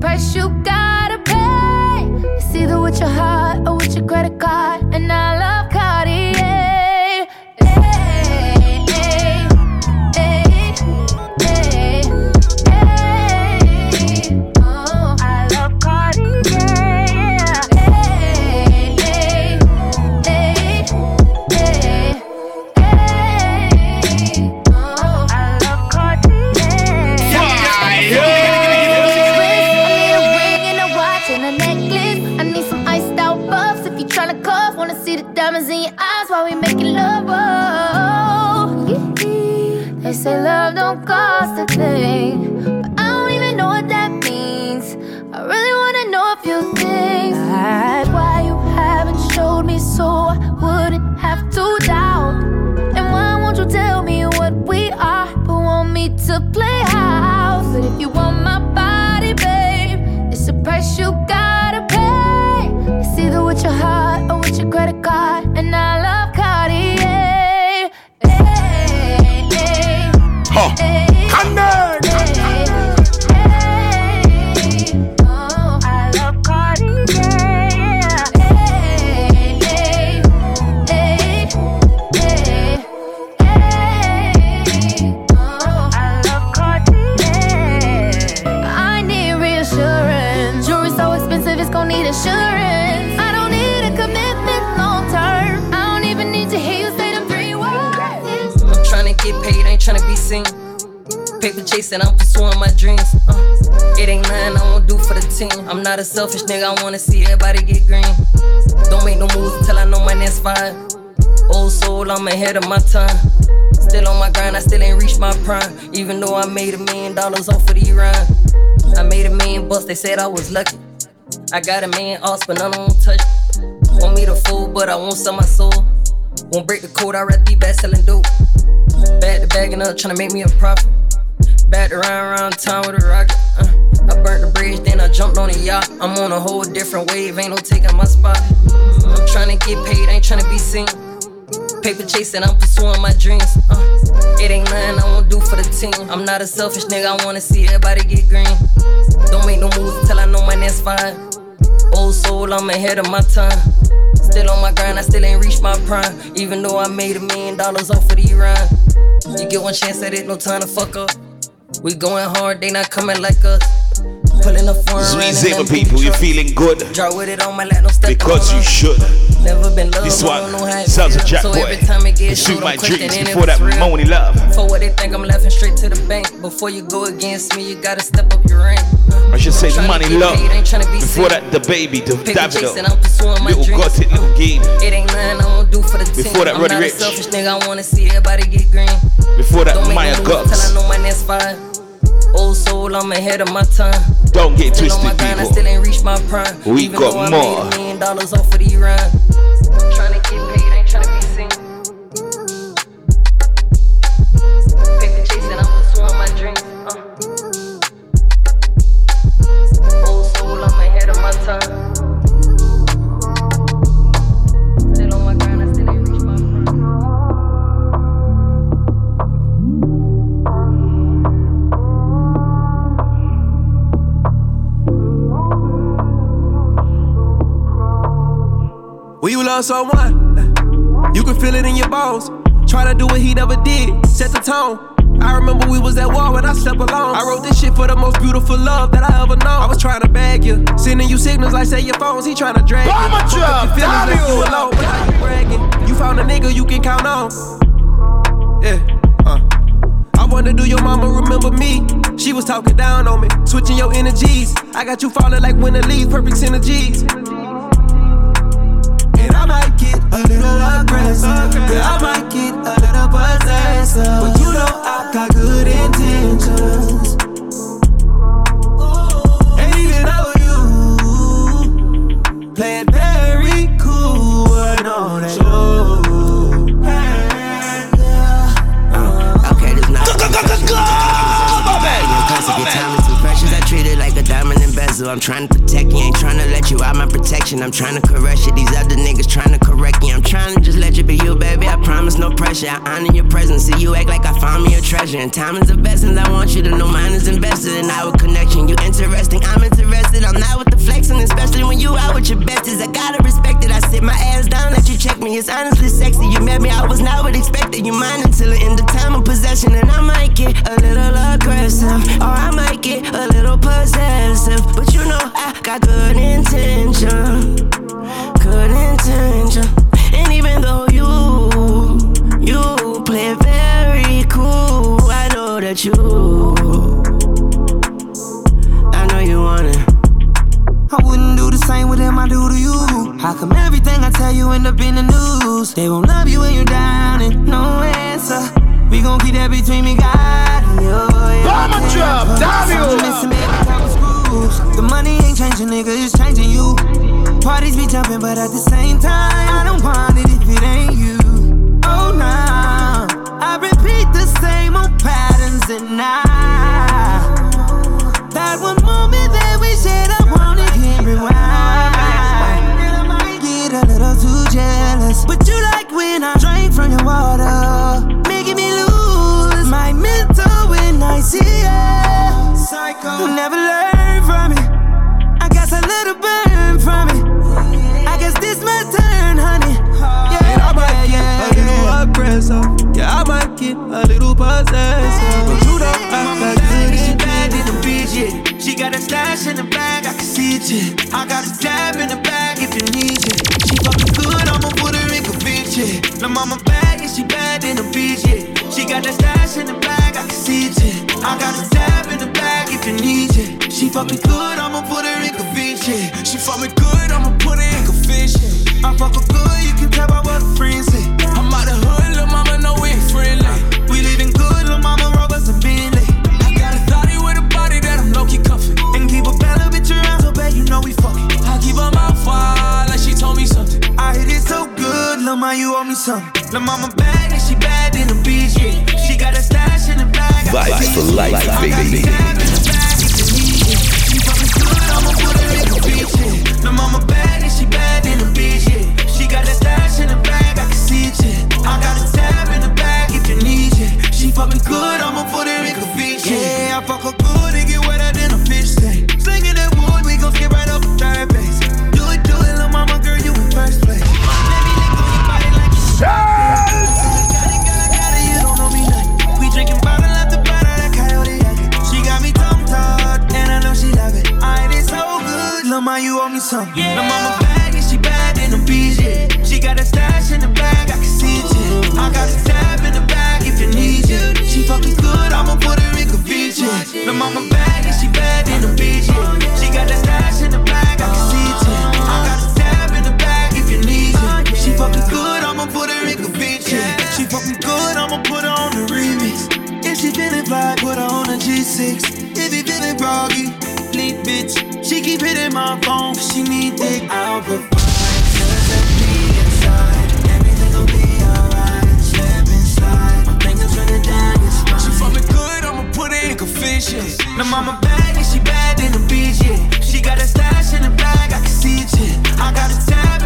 price you gotta pay. It's either with your heart or with your credit card, and I love a thing, but I don't even know what that means. I really wanna know a few things, like why you haven't showed me so I wouldn't have to doubt. And why won't you tell me what we are, but want me to play house? But if you want my body, babe, it's a price you gotta pay. It's either with your heart or with your credit card, and I Paper chasing, I'm pursuing my dreams. Uh, it ain't nothing I won't do for the team. I'm not a selfish nigga, I wanna see everybody get green. Don't make no moves until I know my next five. Old soul, I'm ahead of my time. Still on my grind, I still ain't reached my prime. Even though I made a million dollars off of the rhyme. I made a million bucks, they said I was lucky. I got a million odds, but none won't touch. Want me to fool, but I won't sell my soul. Won't break the code, I'd rather be bad selling dope. Back to bagging up, tryna make me a profit. Back to round around town with a rocket. Uh, I burnt the bridge, then I jumped on a yacht. I'm on a whole different wave, ain't no taking my spot. I'm tryna get paid, ain't tryna be seen. Paper chasing, I'm pursuing my dreams. Uh, it ain't nothing I won't do for the team. I'm not a selfish nigga, I wanna see everybody get green. Don't make no moves until I know my next five. Old soul, I'm ahead of my time. Still on my grind, I still ain't reached my prime. Even though I made a million dollars off of the rhyme. You get one chance at it, no time to fuck up. We going hard, they not coming like us. Pulling up foreign Sweet Zima people, you're feeling good? Draw with it on my lap, no step Because you should. Never been loved, This one don't know how sounds a jack So boy. every time it gets shoot, my dreams before that money love. For what they think, I'm laughing straight to the bank. Before you go against me, you gotta step up your rank. I should say money love. Before that, the baby, the Davido. chasing, I'm pursuing my Little got it, little game. It ain't nothing I won't do for the team. Before that, Roddy a selfish nigga, I wanna see everybody get green. Before that, Don't make Maya no move Guts. Till I know my next five. Old soul, I'm ahead of my time. Don't get Still on my twisted, grind, I people. still ain't reached my prime. We Even got I more. made a million dollars off of rhymes. Love someone, you can feel it in your bones. Try to do what he never did, set the tone. I remember we was at war when I slept alone. I wrote this shit for the most beautiful love that I ever known. I was trying to bag you, sending you signals like say your phones. He trying to drag you. Up drop, your feelings, you alone. But now you bragging. You found a nigga you can count on. Yeah, uh. I wonder, do your mama remember me? She was talking down on me, switching your energies. I got you falling like winter leaves, perfect synergies. A little aggressive. Yeah, I might get a little possessive. But you know I got good intentions. And even though you play it I'm trying to protect you, ain't trying to let you out my protection. I'm trying to caress you. These other niggas trying to correct you. I'm trying to just let you be you, baby. I promise no pressure. I honor your presence. See you act like I found me a treasure. And time is of essence. I want you to know mine is invested in our connection. You interesting, I'm interested. I'm not with the flexing, especially when you out with your besties. I gotta respect it. I sit my ass down, let you check me. It's honestly sexy. You met me, I was not what expected. You mine until the end of time of possession. And I might get a little aggressive, or I might get a little possessive. But you know, I got good intention. Good intention. And even though you, you play very cool, I know that you, I know you want it. I wouldn't do the same with them I do to you. How come everything I tell you end up in the news? They won't love you when you're down and no answer. We gon' keep that between me, God and you. Bomber drop, W. Missing every time. The money ain't changing, nigga, it's changing you. Parties be jumping, but at the same time, I don't want it if it ain't you. Oh, no. I repeat the same old patterns and I. That one moment that we shared, I wanna hit rewind. And I might get a little too jealous. But you like when I drink from your water, making me lose my mental when I see it. Psycho. Never learn little burn from it. I guess this my turn, honey. Yeah, and I might get a little aggressive. Yeah, I might get a little possessive. But you know I got good and she bad in the bitch, yeah. She got a stash in the bag, I can see it, yeah. I got a jab in the bag if you need it. She fucking good, I'ma put her in convict, yeah. La mama bad, yeah, she bad in the bitch, yeah. She got that stash in the bag, I can see it, yeah. I got a jab in the bag if you need it. She fuck me good, I'ma put her in convict, yeah. She fuck me good, I'ma put her in convict, yeah. I fuck her good, you can tell by what her friends say. I'm out the hood, lil' mama know we ain't friendly. Something. Lil' mama bad and she bad in the beach. She got a stash in the bag. I Vibes see for it. life, I got a baby. jab in the bag if you need it. She fucking good, I'ma put her in the beach, yeah. Mama bad and she bad in the beach. She got a stash in the bag, I can see it. I got a tab in the bag if you need it. She fuck good, I'ma put her in convict, yeah. I fuck her good something. Yeah. Now mama bad and she bad in the BJ. She got a stash in the bag, I can see it. I got a tab in the bag if you need it. She fucking good, I'ma put her in convenience. Yeah. Now mama bad and she bad in the BJ. She got a stash in the bag, I can see it. I got a tab in the bag if you need it. She fucking good, I'ma put her in convenience. Yeah. She fucking good, I'ma put her on the remix. If she feeling fly, put her on a G6. If you feeling froggy my phone. She need dick, I'll provide. Just let me inside. Everything gon' be alright. Slip inside. My. She fuck me good, I'ma put her in mama bad and she bad in the beach, yeah. She got a stash in the bag, I can see it, yeah. I got a tab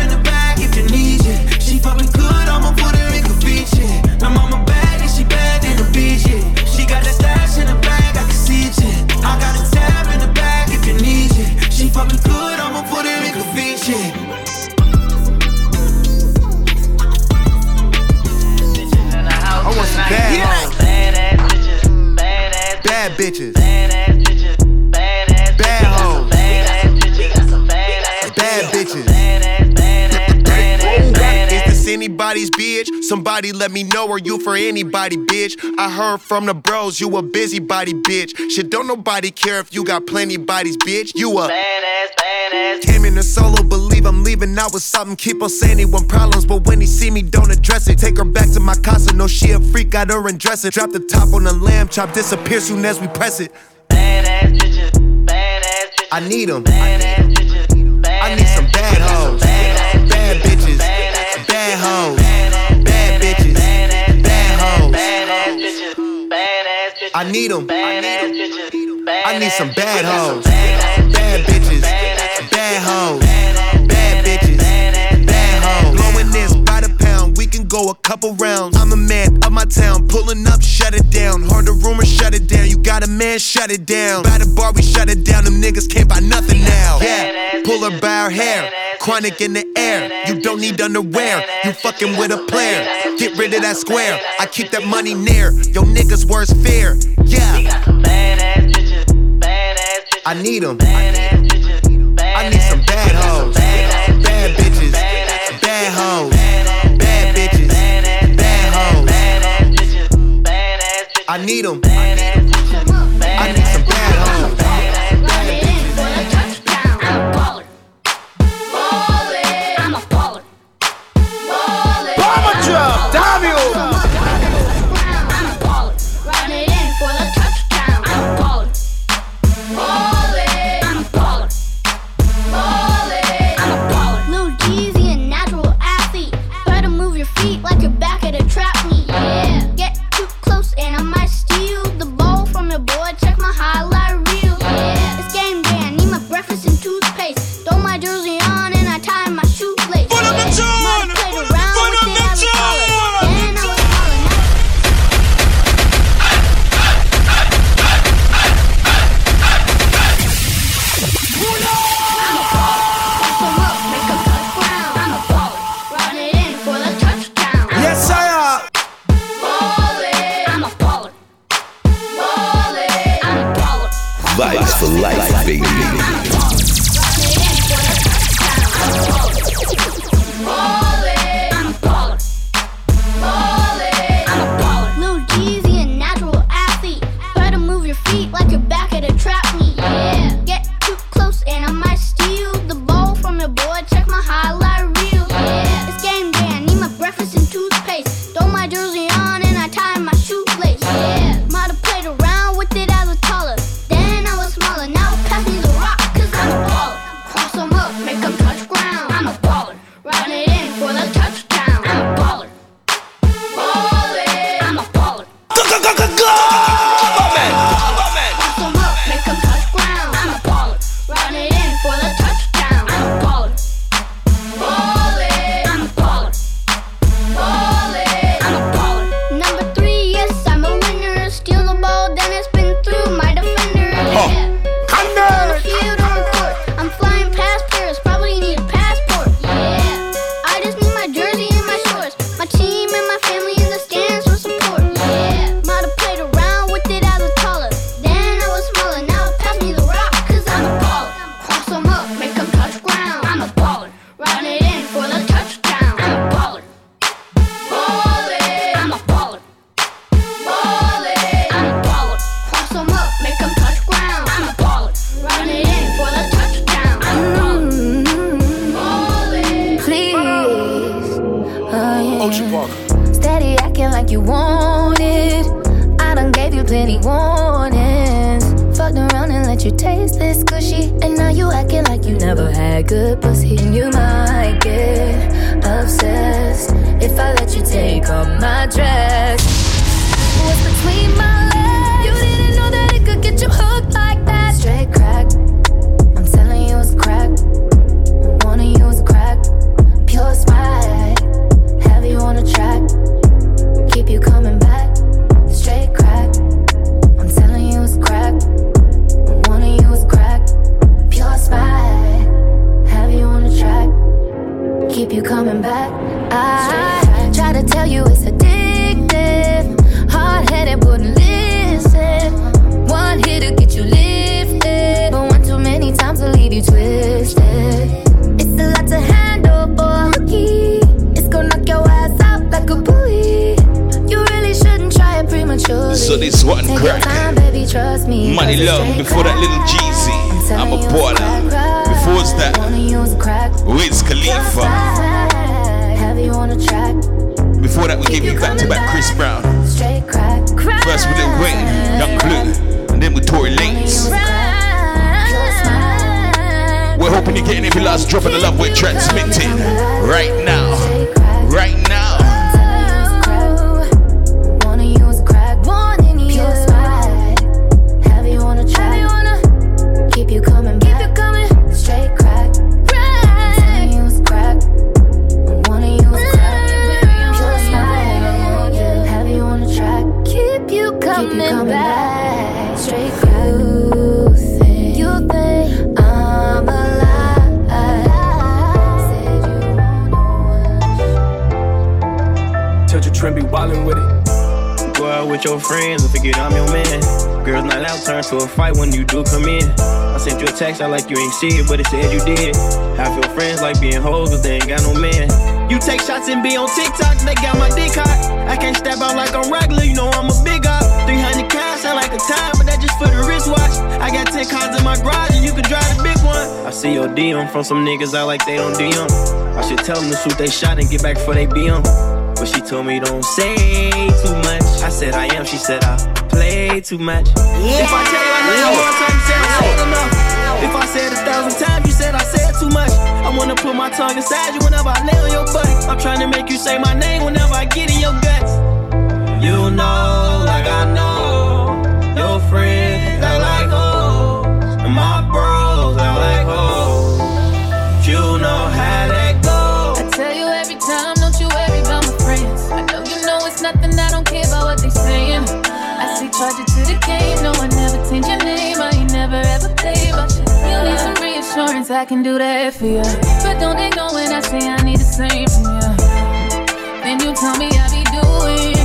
Bad bitches. Bad hoes. Bad bitches. Is this anybody's bitch? Somebody let me know, are you for anybody, bitch? I heard from the bros, you a busybody, bitch. Shit, don't nobody care if you got plenty bodies, bitch. You a Came in a solo, believe I'm leaving out with something. Keep on saying he want problems, but when he see me, don't address it. Take her back to my casa, no she a freak, got her and dress it. Drop the top on the lamb chop, disappear soon as we press it. I need them. I need some bad hoes. Bad bitches. Bad hoes. Bad bitches. Bad hoes. I need them. I need some bad hoes. Go a couple rounds. I'm a man of my town. Pulling up, shut it down. Heard the rumor, shut it down. You got a man, shut it down. By the bar, we shut it down. Them niggas can't buy nothing now. Yeah, pull her by her hair. Chronic in the air. You don't need underwear. You fucking with a player. Get rid of that square. I keep that money near. Yo niggas worst fear. Yeah. I need them. I I need them. My dick hot. I can't step out like I'm regular, you know I'm a big up. 300 cash, sound like a time, but that just for the wristwatch. I got 10 cars in my garage and you can drive the big one. I see your DM from some niggas I like they don't DM. I should tell them to shoot they shot and get back before they on. But she told me don't say too much. I said I am, she said I play too much. If I tell you I love you one time, you said I said enough. If I said a thousand times, you said I said too much. I wanna put my tongue inside you whenever I lay on your butt. I'm trying to make you say my name whenever I get in your guts. You know, like I know, your friends act like hoes, and my bros act like hoes. You know how that goes. I tell you every time, don't you worry about my friends. I know you know it's nothing, I don't care about what they saying. I say charge to the game, no, some I can do that for you. But don't ignore when I say I need the same from you. Then you tell me I be doing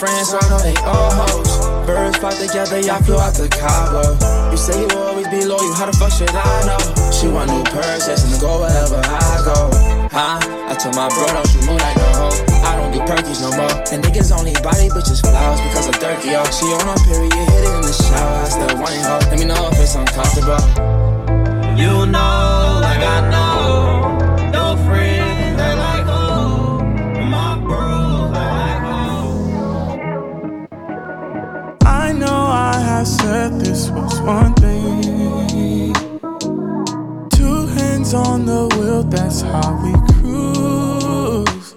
friends, so I know they all hoes. Birds flock together, y'all flew out to Cabo. You say you always be loyal, how the fuck should I know? She want new purses and go wherever I go. Huh? I told my bro, don't you move like no hoe. I don't do perkies no more. And niggas only body bitches flowers because of turkey, yo. She on her period, hit it in the shower. I still want ho. Let me know if it's uncomfortable. You know, like I know, I said this was one thing. Two hands on the wheel, that's how we cruise.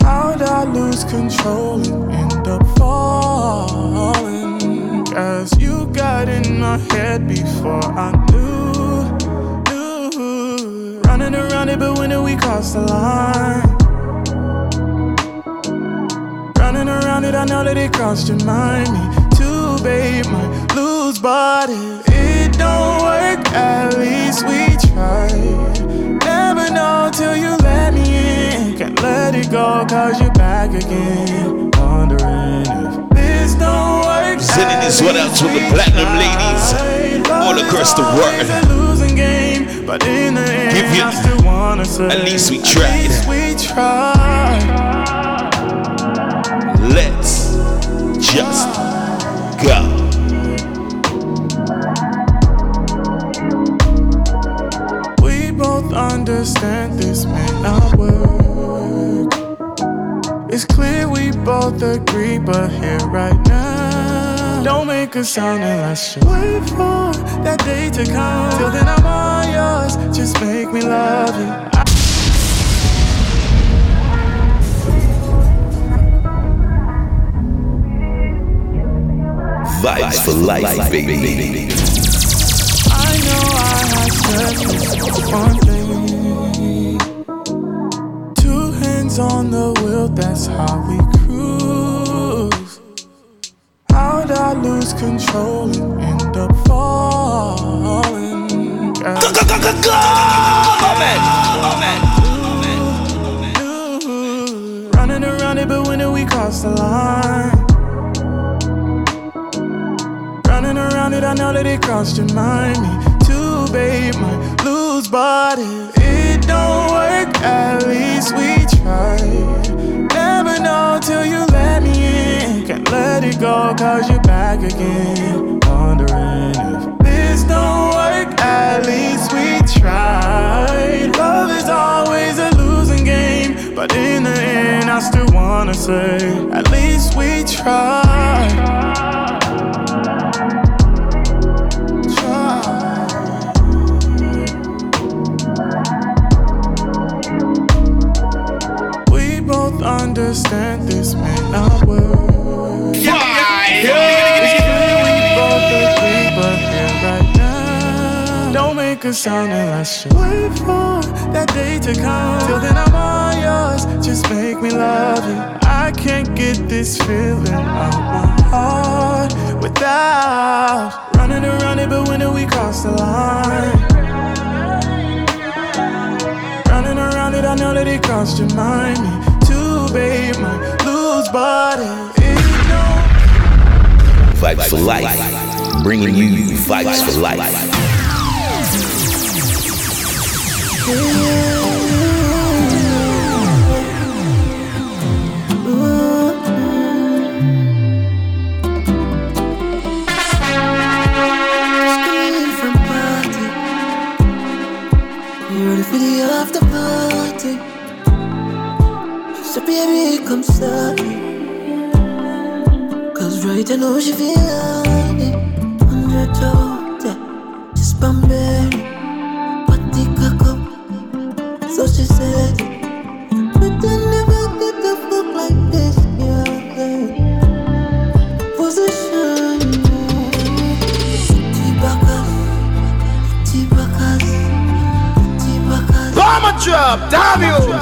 How'd I lose control and end up falling? Guess you got in my head before I knew. knew. Running around it, but when did we cross the line? Running around it, I know that it crossed your mind. Babe, might lose, but if it don't work, at least we tried. Never know till you let me in. Can't let it go, cause you're back again. Wondering if this don't work. Sending this one out to the platinum ladies all across the world. Game, but in the end, Give you, I still wanna say, at least we tried. Least we tried. Let's just understand this may not work. It's clear we both agree, but here right now, don't make a sound unless you wait for that day to come. Till then, I'm all yours. Just make me love you. Vibes for life, baby. I know I have said this one thing. That's how we cruise. How'd I lose control and end up falling? Go, go, go, go, go! Running around it, but when did we cross the line? Running around it, I know that it crossed your mind. Me too, babe, might lose, but it don't work, at least we tried. Know till you let me in. Can't let it go, cause you're back again. Wondering if this don't work, at least we tried. Love is always a losing game, but in the end, I still wanna say, at least we tried. Understand this may not work. Fire! It's clear we both agree, but here right now, don't make a sound unless you wait for that day to come. Till then, I'm all yours. Just make me love you. I can't get this feeling out my heart without running around it. But when do we cross the line? Running around it, I know that it crossed your mind. Me babe, lose, but. Vibes for life. Bringing you vibes for life. from start me. Cause right I know she feel toes, yeah. Just bambini. Body cock up. So she said, but I never get the fuck like this, drop, damn you!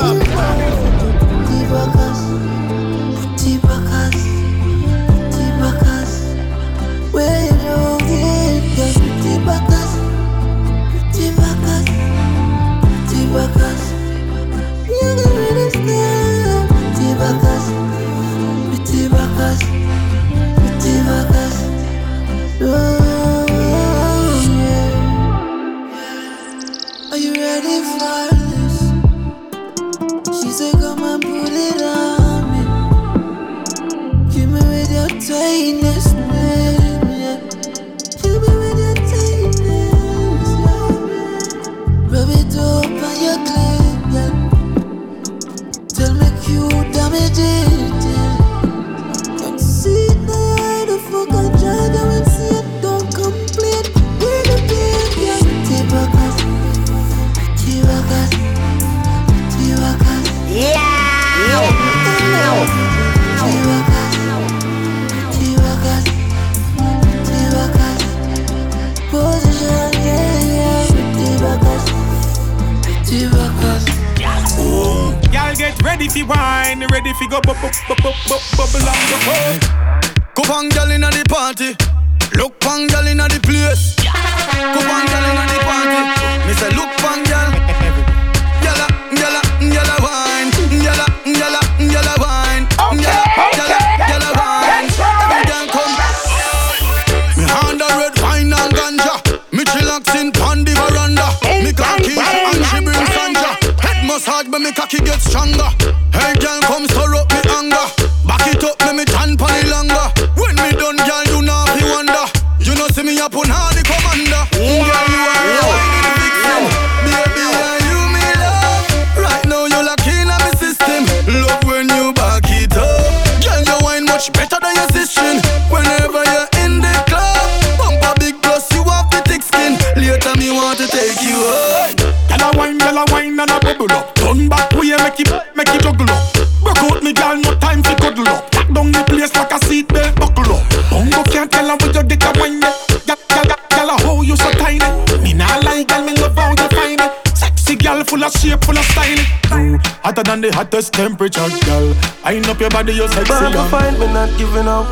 Hottest temperature, girl. Wind up your body, you're sexy. But young. find me not giving up.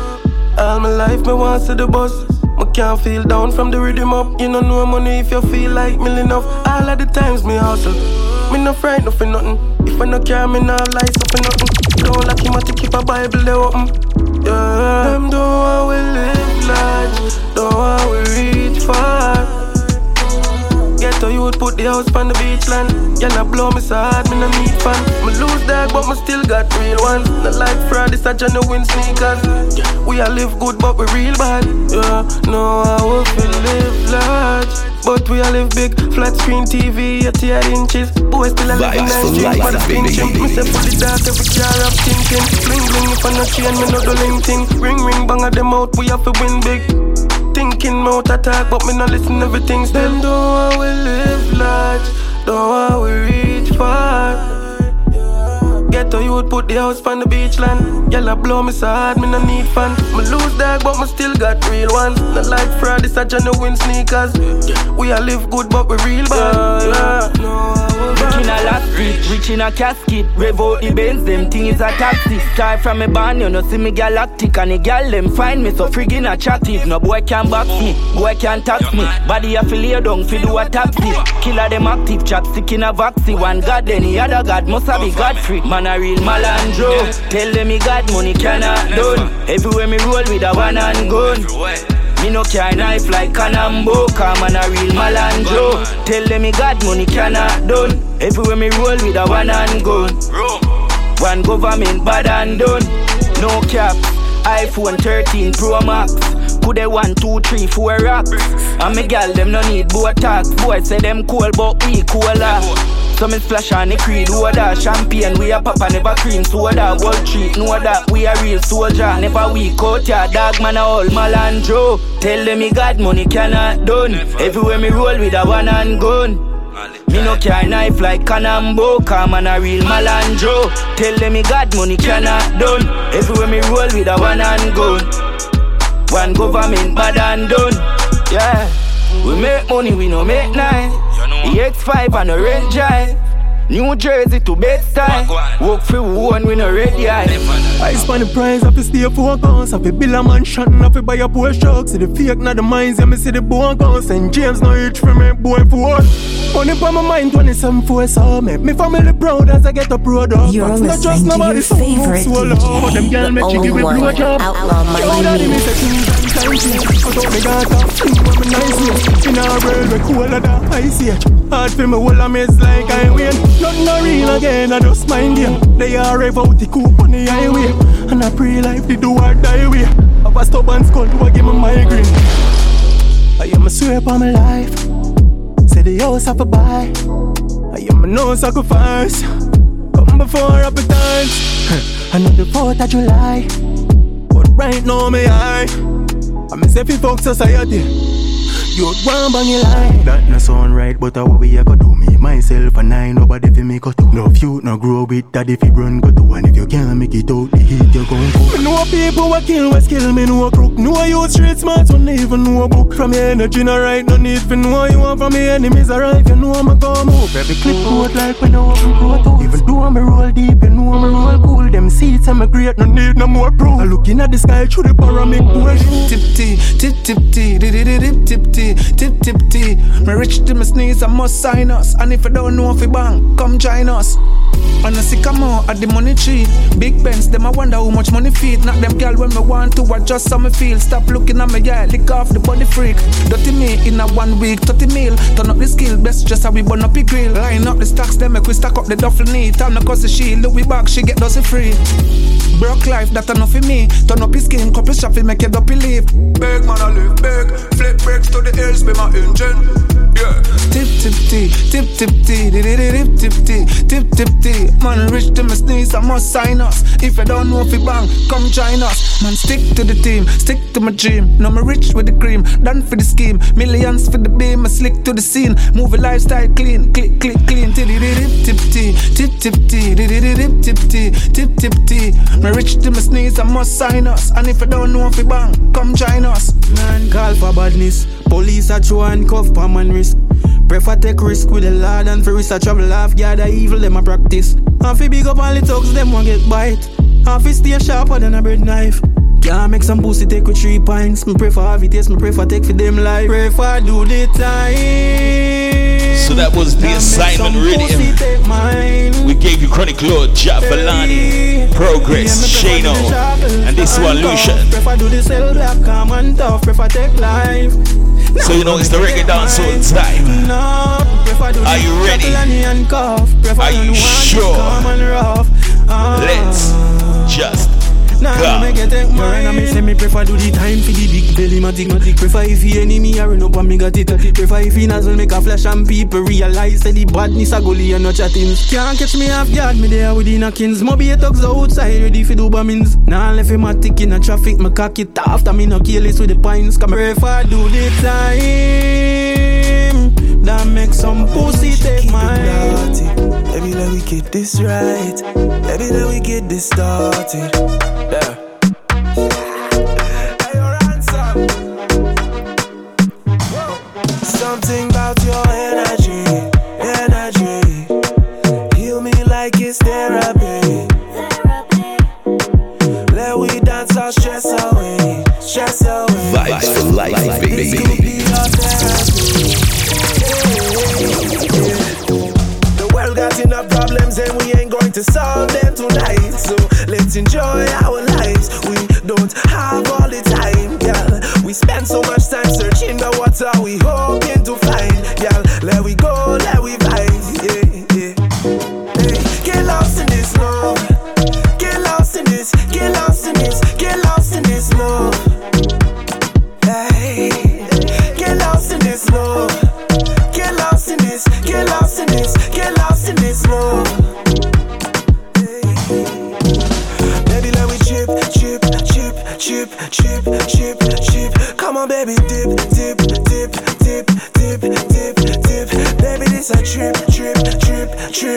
All my life, me want to the boss. Me can't feel down from the rhythm up. You know no money if you feel like million enough. All of the times me hustle. Me no frightened for nothing. If I no care, me no lie so for nothing. Don't like him to keep a Bible there open. Yeah, them don't want we live large. Don't want we reach far. Get to youth, put the house on the beach land. Y'all not blow me so hard, me no need fan. Me lose dog, but me still got real ones. Not like fraud, it's a genuine sneakers. We a live good, but we real bad. Yeah, no, I will feel live large. But we all live big, flat screen TV, 88 inches. Boy still a Vibes nice street, but it's pinching. Me say it dark, every car I'm thinking. Bling bling, if I no chain, me no do ling ting. Ring ring, bang at them out, we have to win big. Thinking mouth attack, but me no listen everything still. Them don't want we live large, don't want we reach far. Get to youth, put the house on the beach land. Y'all blow me so hard, me no need fan. Me lose dog, but me still got real ones. Not like fraud, it's a genuine sneakers. We a live good, but we real bad. Yeah, no, Rich in a last street, rich in a casket. Rev out the Benz, them things a taxi. Start from a band, you know see me galactic. And the gal them find me so friggin' attractive. No boy can box me, boy can tax me. Body affiliate down fi do a taxi. Killer them active, chapstick in a vaccine. One god, then the other god must have be God free. Man a real malandro. Tell them me got money cannot done. Everywhere me roll with a one and gun. Me no carry knife like Canambo, come man a real malandro. Tell them me got money cannot done. Everywhere me roll with a one and gun. One government bad and done. No cap. iPhone 13 Pro Max. Put a one, two, three, four rocks. And me gal them no need Botox. Boy say them cool, but we cooler. So me splash on the creed, water, champagne, we a papa, never cream soda, world treat, know that we a real soldier, never weak out, ya, dog man, all malandro. Tell them me got money cannot done. Everywhere me roll with a one and gun. Me no carry knife like Canambo, come on a real malandro. Tell them me got money cannot done. Everywhere me roll with a one and gun. One government bad and done. Yeah, we make money, we no make night. EX5 and a range high. New Jersey to Bed-Stuy. Work for one, we no ready eye. I spend the price of a stay for accounts, of a bill a mansion, of a buy a poor truck. See the fake, not the minds, yeah, me see the bone accounts. St. James no rich for me, boy, for what? Only for my mind, 27 for so make me family proud as I get a product. You're Not just to nobody your so favorite so low, but them girl DJ, make the you give only me one, blow job. Outlaw Show Miami. daddy me say things and time change. Cut out me daughter, think what me nice yes. In a world we cooler than ice age. Hard for me, hold a mess like I ain't win. Nothing no real again, I just mind game. They are rev out the coupe on the highway, and I pray life they do or die way. Have a stubborn skull, who a give me migraine. I am a sweep on my life. Say the house have a buy. I am a no sacrifice. Come before appetites. I know the 4th of July. But right now, me high. I'm a fi fuck society. You want bang your line. That no sound right, but how we a go do me myself and I nobody fi make a to. No feud no grow with daddy fi run go to. And if you can't make it out, the heat you gon' go. Me know people what kill, what skill me know crook. Know you street smart, don't even know a book. From your energy no right, no need fi know you want from me enemies arrive. You know I'ma go move. Every clip out like when I open growth. Even though I'm roll deep, you know I'm roll cool. Them seats I'm a great, no need no more proof. I looking at the sky through the panoramic bush. Tip tee, tip tip tee, dip tip tee. T, tip tip T. Me rich to my sneeze, I must sign us. And if you don't know if you bang, come join us. See come out at the money tree. Big Benz, them I wonder how much money feed. Not them girl when me want to adjust how me feel. Stop looking at me, yeah, lick off the body freak. Dirty me in a one week, 30 mil. Turn up the skill, best just how we burn up the grill. Line up the stacks, them make we stack up the duffel need. Time to cause the shield, Louis back, she get dozen free. Broke life, that enough for me. Turn up his skin, couple shop, make it up believe. Big man, I live big. Flip bricks to the hills, be my engine. Yeah. Tip tip tip, tip tip tip, tip tip tip, tip tip tip. Man, rich to my sneeze, I must sign us. If you don't know if you bang, come join us. Man, stick to the team, stick to my dream. No, me rich with the cream, done for the scheme. Millions for the beam, I slick to the scene. Move a lifestyle clean, click, click, clean. Tip tip tip, tip tip tip, tip tip tip, tip tip tip. Me rich to my sneeze, I must sign us. And if you don't know if you bang, come join us. Man, call for badness. Police are true and cuff palm and risk. Prefer take risk with the lad and for risk a trouble. Gather evil, them a practice. Half fi big up all the thugs, them won't get bite. Half fi stay sharper than a bread knife. Can't make some pussy take with three pints. Me prefer have it taste, me prefer take for them life. Prefer do the time. So that was the assignment rhythm. We gave you Chronic Law, Jahvillani, Progress, Shano, and this one Lucian. Prefer do the cell black, calm and tough. Prefer take life. So you know it's the reggae dancehall time. Are you ready? Are you sure? Let's just Nah, go. me get take mine. And me say me prefer do the time for the big belly matic matic. Prefer if he enemy I run up and me got it. Prefer if he nozzle make a flash and people realize that the badness a gully and no chatting. Can't catch me off guard, me there with the knockings. Moby a thugs outside ready for do bombings. Now nah, left him a tick in a traffic, me cock it after me no careless with the pines. Come prefer do the time. That make some pussy take mine. Baby, let we get this right. Baby, let we get this started. Yeah. Something about your energy, energy. Heal me like it's therapy. Let we dance our stress away, stress away. Vibes for life, baby. Problems and we ain't going to solve them tonight. So let's enjoy our lives. We don't have all the time, girl. We spend so much time searching, but what are we hoping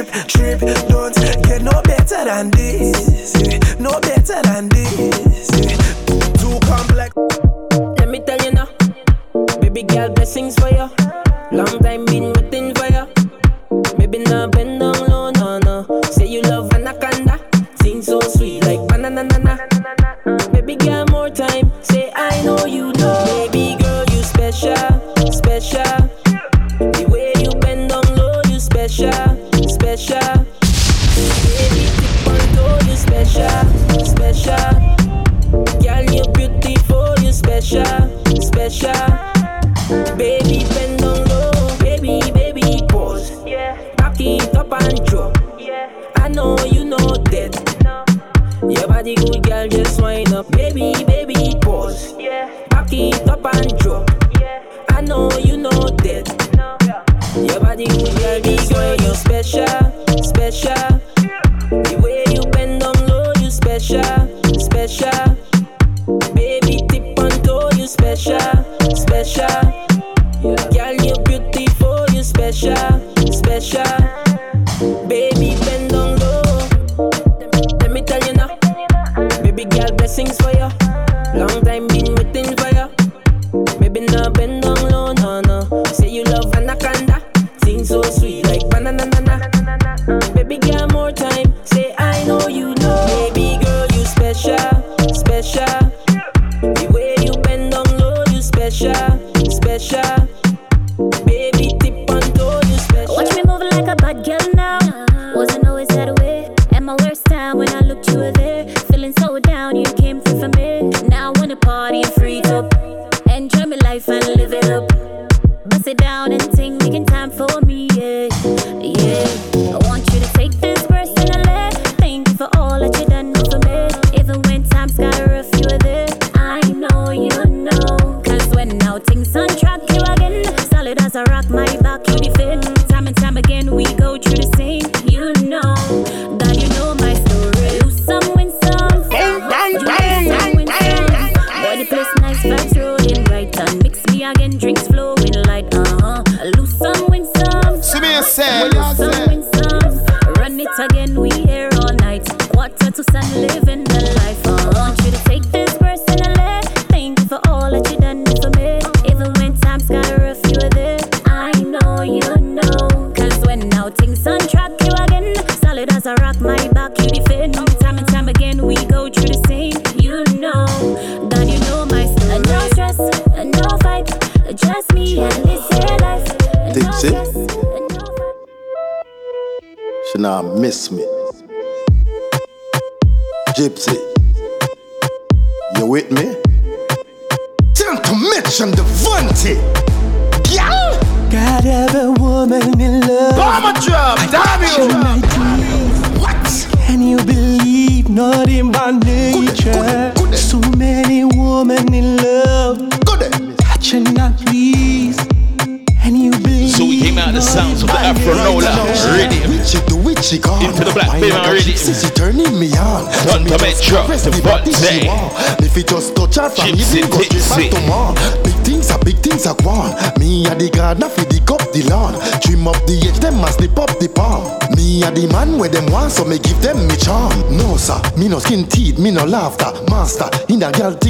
trip, trip. Don't get no better than this.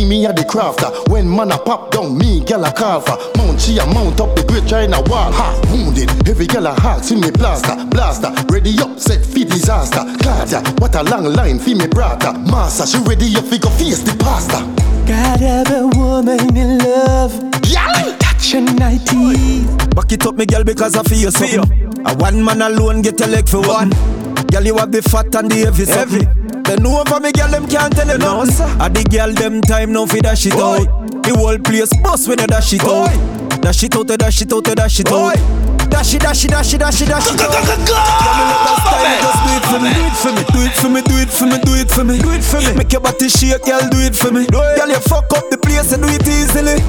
Me a the crafter. When man a pop down, me girl a carver. Mount she a mount up the great China wall. Ha, wounded. Every girl a heart, see me blaster, blaster. Ready up, set for disaster. Claudia, what a long line for me brother. Master, she ready up, fi go face the pastor. Got every woman in love. Yeah. Touching my teeth. Back it up, me girl, because I feel something. A one man alone get your leg for one. Girl, you have the fat and the heavy heavy. They know over me, girl, them can't tell you no. A the girl, them time now fi dash it out. The whole place bust when you dash it out. Dash it out, dash it out, dash it out. Dash it, dash it, dash it, dash it, dash it out. Girl, me love that style, just do it for me, do it for me, do it for me, do it for me, do it for me, do it for me. Make your body shake, girl, do it for me. Girl, you fuck up the place and do it easily.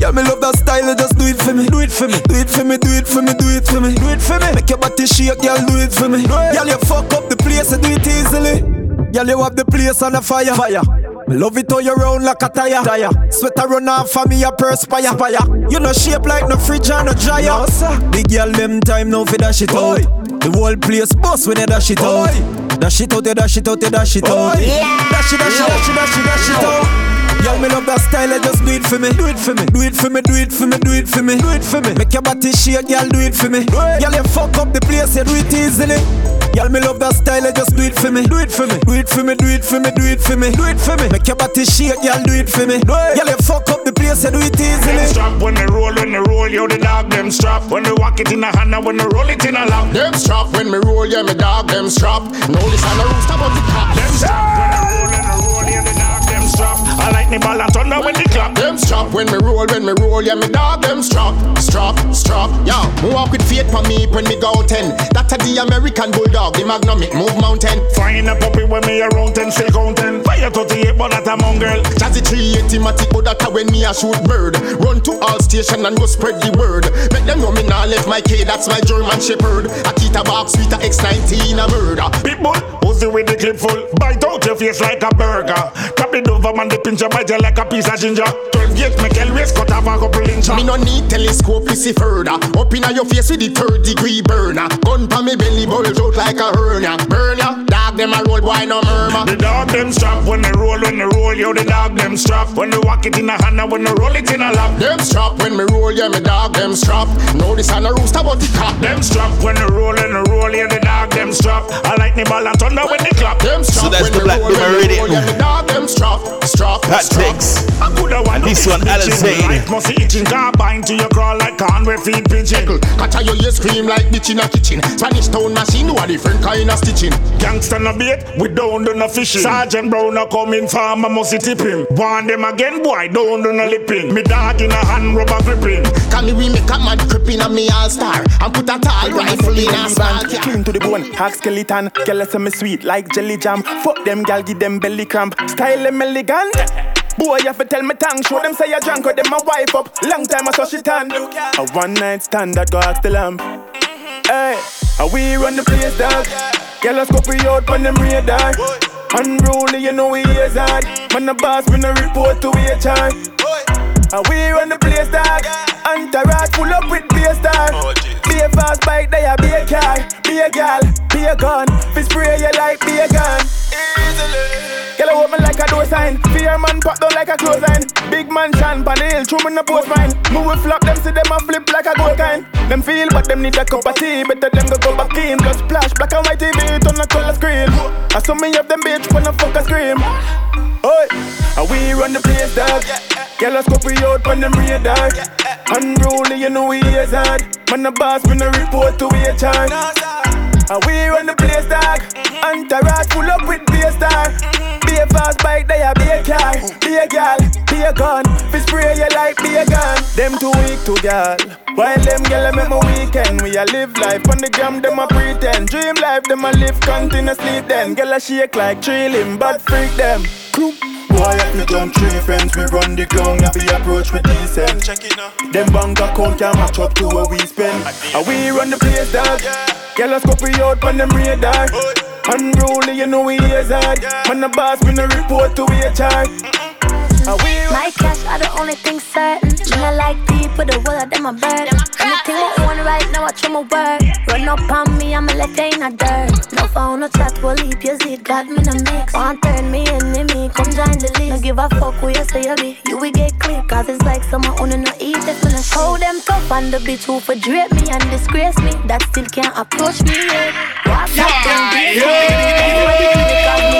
Yeah, me love that style, just do it for me. Do it for me. Do it for me, do it for me, do it for me. Do it for me. Make your body shake, girl, do it for me. Girl, you fuck up the place and do it easily. Girl, you have the place on the fire. Fire. Me love it how you round like a tire. tire. Sweat a run off for me, a perspire. Fire. You no shape like no fridge or no dryer. No, sir. The girl them time now for dash it out. The whole place bust when you dash it out. Dash it out, you dash it out, you dash it out. Dash it, dash it, dash it, dash it, dash it out. Girl, me love that style, I just do it for me. Do it for me. Do it for me, do it for me, do it for me. Do it for me. Make your body shake, girl, do it for me. Girl, you fuck up the place, you do it easily. Girl, me love that style, I just do it for me. Do it for me. Do it for me, do it for me, do it for me. Do it for me. Make your body shake, girl, do it for me. Do Girl, you fuck up the place, you do it easily. Them strap when they roll, when they roll, yo, the dog them strap. When they walk it in a hand, and when they roll it in a lap. Them strap when me roll, yeah, me dog them strap. No, this on the rooster, but the top. Them strap when they roll, when they roll, yeah, the dog them strap. I like the ball and thunder when they clap. Them strap when me roll, when me roll, yeah, me dog them strap, strap, strap. yeah me walk with faith for me when me go ten. That a the American bulldog, the magnum it move mountain. Find a puppy when me around ten, still counting. Fire 38, but that a mongrel. Jazzy 380 matic, but that a when me a shoot bird. Run to all station and go spread the word. Make them know me nah left my K, that's my German Shepherd. Akita box with a X19 a murder. Pitbull, Uzi with the clip full. Bite out your face like a burger. Tap it over man, the pincher bite you like a piece of ginger. 12 gauge, make always cut off a couple inch. Me no need telescope to see further. Up inna your face with the third degree burner. Gun pa me belly bulge out like a hernia. Burn ya, dog them a roll boy no murmur. The dog them strap when they roll, when they roll, yo, the dog them strap. When they walk it in a hand, when they roll it in a lap. Them strap when me roll, yeah, me dog them strap. No, this on a rooster, but the cop. Them strap when they roll, and they roll, yeah, the dog them strap. I like the ball and thunder when they clap. Them strap So that's when the black roll, women when me ready. roll, Yeah, me dog them strap, strap, That strap. takes. I coulda wine This one, Alan Zane. Life must be itching, carbine to your crawl like Conway feed pigeon. Catch a your ear scream like bitch in a kitchen. Spanish town machine, do a different kind of stitching. Gangsta no no bait, we don't do no fishing. Sergeant Brown a come in farm, I must tip him. Warn them again, boy, don't do no lipping. Me dog in a hand, rubber gripping. Can we make a man creeping on me all star and put a tall rifle in a small car. Clean to the bone, hack skeleton. Girl, say me sweet like jelly jam. Fuck them, gal, give them belly cramp. Style them elegant. Boy, you have to tell me thanks. Show them say you drunk or them my wife up. Long time I saw she tan. A one night stand that go ask the lamp. Hey, we run the place, dog? Girl, us go copy out on them radar. Unruly, you know we is hard. Man, the boss, me no report to HR. How we run the place, dog? Entourage full up with beer star. Be a fast bike, they a be a car. Be a gal, be a gun. Fi spray you like be a gun. Girl, I me like a door sign. Fear man pop down like a clothesline. Big man shan pan the hill, true me no post mine. Move with flop, them see them a flip like a gold kind. Them feel, but them need a cup of tea. Better them go go back in. Blood splash, black and white TV, turn a color screen. I saw me up them bitch wanna fuck a scream. Oi, we run the place, dog. Girl, us copy out on them radar. Unruly, you know we is hard. Man, the boss, me no report to HR. How we run the place, dog. Entourage full up with beer star. Be a fast bike, they a be a car. Be a gal, be a gun. Fi spray you like be a gun. Them too weak to gal. While them gal gyal make my weekend, we a live life on the gram. Them a pretend, dream life. Them a live, continuously. Then gyal a shake like trailing, but freak them. Crew. Boy, if you jump three friends, we run the ground, if we approach me decent. Check it now. Them bank account can match up to what we spend. And we run the place, dog. Girl, us copy out on them radar. Unruly, you know we is hard. Man, the boss, we no report to HR. My cash are the only thing certain. Me I like people, the world them a bird. Anything I want right now, I try my word. Run up on me, I'ma let they a dirt. No phone, no chat, will leap your seat, got me in a mix. Want turn me enemy, come join the list. No give a fuck who you say you be. You will get clear, cause it's like someone owning no eat me no show them tough on the bitch who for drape me and disgrace me. That still can't approach me yet. What that thing be? Because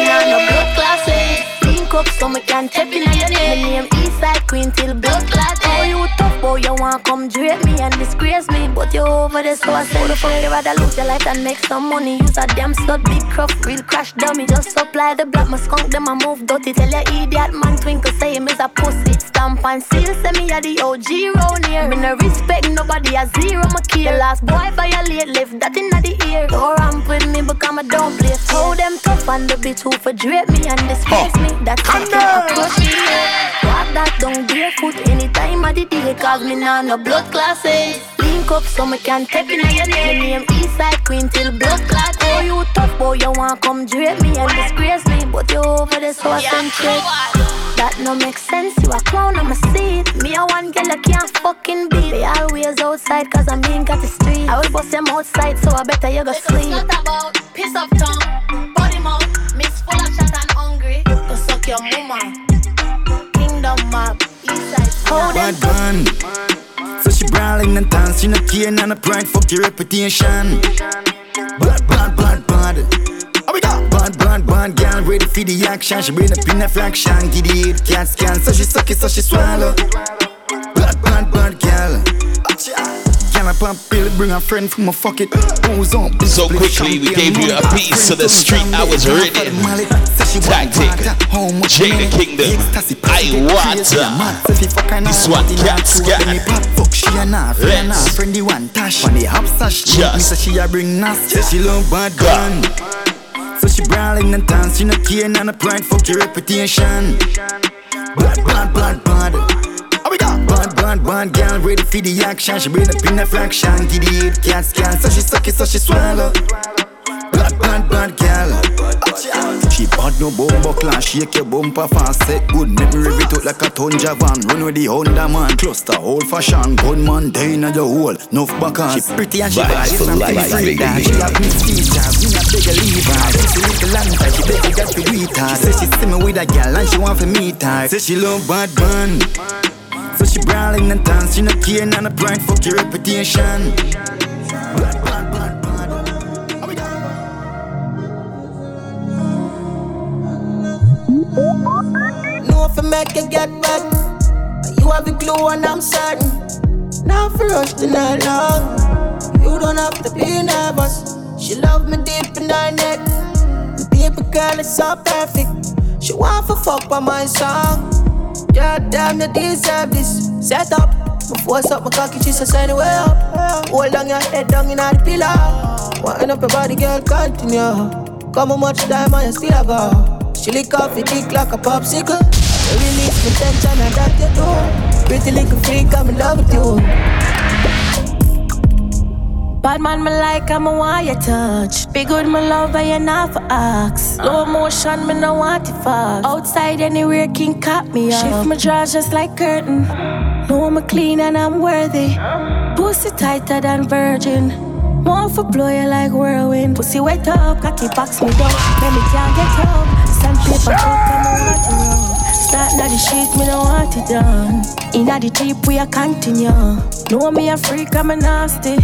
up so me can tap in your name. Me name Eastside Queen till blood clot. You boy, you want come drape me and disgrace me, but you over there so I say the fuck you rather lose your life than make some money. Use a damn slut, big cruff, real crash dummy. Just supply the black, my skunk them I move dirty. Tell your idiot man twinkle say him is a pussy. Stamp and seal, say me a the OG round here. Me no respect nobody a zero, my kill. Last boy violate, left that inna the ear. Don't ramp with me because I don't play. Hold them tough and the bitch who for drape me and disgrace me. That's it, can't approach me. Walk that down barefoot anytime of the day, cause me nah no blood classes. Link up so me can tap in your name. Me name Eastside Queen till blood clot. Oh, you tough boy, you want come drape me and disgrace me, but you over there so eccentric. That no make sense, you a clown, I'ma see it. Me a one girl, I can't fucking beat. They always outside, cause I'm being got the street. I will bust them outside, so I better you go sleep. It's not about piss of tongue, body mouth, miss full of shot and hungry. Go suck your mama. Kingdom map, Hold them Bad man. So she brawling and dance, she no care none of pride, fuck your reputation. Bad, bad, bad, bad. How we go? Bad, bad, bad girl, ready for the action. She bring up in a fraction, get the head, cat scan. So she suck it, so she swallow. I pop pill, bring a friend from a fuck it. Who's on? So quickly, we gave you a piece of the street. I was ready. Tactic, the Kingdom, I want This one, Cat. Fuck she a nah, friend nah, friendly one tash. On the hop sash, me Just say she a bring. Say she love bad gun. So she brawling and dance, she no care none of pride, fuck your reputation. Bad, bad, bad, bad. How we go? Bad, bad, girl, ready for the action. She bring up in a fraction, get the head, cat scan. So she suck it, so she swallow. Bad, bad, bad girl. She bad no bumbo class, shake your bumper fast, set good memory, it out like a Tonja van. Run with the Honda man, cluster, old fashion, gunman, day in your hole, no backers. She pretty and she bad, it's life, free that. She have me features, me a leave her. She little long time, she beg a girl to it her. Say she see me with a girl and she want to meet her. Say she love bad man. So she brawling and she no care none of pride, fuck your reputation. If I make you get back. You have a clue and I'm certain. Now for us the night long. You don't have to be nervous. She love me deep in her neck. My girl is so perfect. She want for fuck by my song. God damn, you deserve this. Set up. My force up my cocky, she says anyway up. Hold on your head down in the pillar. Wind up your body, girl, continue. Come on, much time and you still a go. Your dick like a popsicle. You release the tension and that you do. Pretty little freak, I'm in love with you. Bad man, me like, I'm a want touch. Be good, me love, and you not for ask. Low motion, me no want it fast. Outside, anywhere, can cop me up. Shift my drawers just like curtain. Know me clean and I'm worthy. Pussy tighter than virgin. Want for blow you like whirlwind. Pussy wet up, cocky box me down. Let me can't get up. Sandpaper cup, I'm a to run. Start now the streets, me no want it done. Inna the deep, we a continue. Know me a freak, I'm a nasty.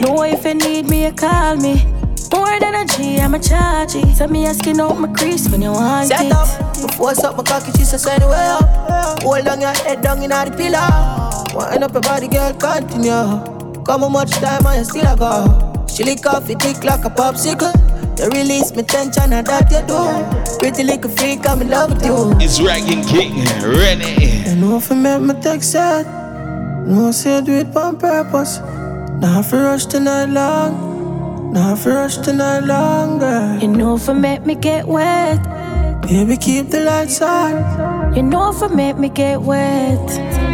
Know if you need me, you call me. More than a G, I'm a charge it. So me asking out my crease when you want Set it. up. My force up my cocky, she says anyway up. Hold on your head down in the pillow. Wind up your body, girl, continue. Come on, much time and you still a go. She lick off your dick like a popsicle. You release me tension and that you do. Pretty little freak, I'm in love with you. It's Ragging King, Rennie. You know if I make me text sad. No say do it on purpose. Now for rush tonight long. Not for rush tonight longer. You know if I make me get wet. Baby, keep the lights on. You know if I make me get wet.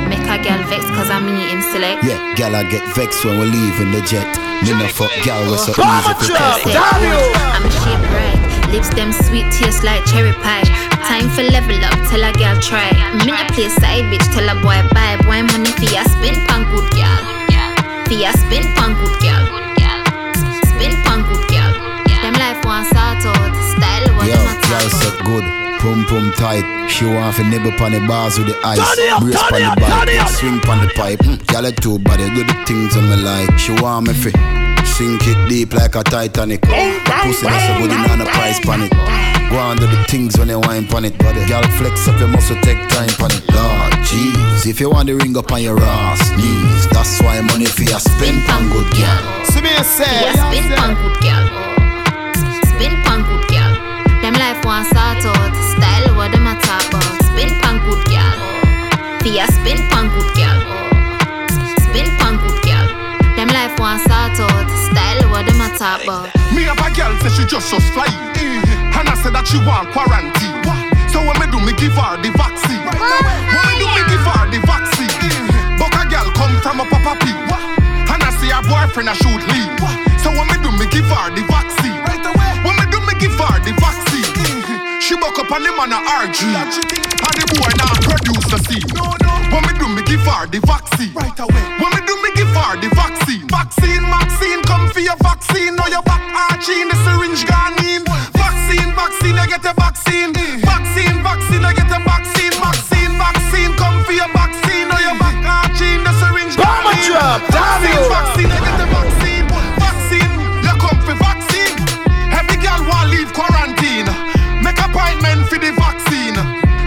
Make a girl vex cause I'm eating select. Yeah, gal, I get vexed when we're leaving the jet. Me no fuck gal, we so Mama easy to drop, test. damn you. I'm a shape right. Lips them sweet, taste like cherry pie. Time for level up, tell a girl try. Me no play side bitch, tell a boy bye. Boy money for ya spin pan good girl. For ya spin pan good girl. Spin pan good girl. Them life want sort out. Style what Yo, them a gal talk set good. Pum pum tight. She want to nibble pon the bars with the ice. Turn it up, Brace turn pon the up, turn bike. it. Swing pon the pipe. Mm, gal it too body. Do the things on me like. She want me fi sink it deep like a Titanic. Pussy that's so good in on a price pon it. Go on do the things when you wine pon it. Body. Gal flex up your muscle take time pon it. Lord jeez, if you want the ring up on your ass knees, that's why money for you spend pon good gal. See me For ya spin pan good girl. Spin pan good girl. Them life want sort out. Style what them a talk about. Spin pan good girl. For ya spin pan good girl. Spin pan good girl. Them life want sort out. Style what them a talk about. Me have a girl say she just just fly. And I said that she want quarantine. So when me do me give her the vaccine. When me do me give her the vaccine. But a girl come from a papa pee. And I see her boyfriend a shoot leave. So when me do me give her the vaccine. Right away. When me do me give her the vaccine. Mm-hmm. She buck up on him on a RG. And the boy now produce the scene. When me do me give her the vaccine. Right away. When me do me give her the vaccine. Vaccine, vaccine, come for your vaccine. Now your back arching, the syringe gone in. I get a vaccine. Vaccine, vaccine, I get a vaccine. Vaccine, vaccine, come for your vaccine. Now your back arching, the syringe gone drop, Vaccine, vaccine, I get a vaccine. Vaccine, you come for vaccine. Every girl want leave quarantine. Make appointment for the vaccine.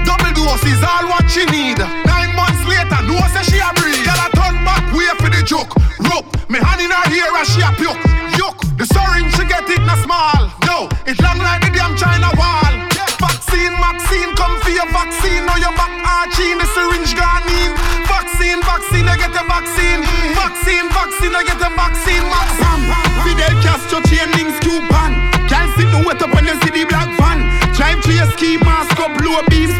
Double dose is all what she need. Nine months later, no say she a breathe. Girl a turn back, wait for the joke. Rope, me hand in her ear and she a puke. Yuck, the syringe she get it na small. No, it long like the damn China wall. Vaccine, vaccine, come for your vaccine. Now your back arching, the syringe gone in. Vaccine, vaccine, I get a vaccine. Vaccine, vaccine, I get a vaccine. Maxam, Fidel Castro chain links coupon. Can't sit no wet up when you see the black van. Drive to your ski mask up, blow beam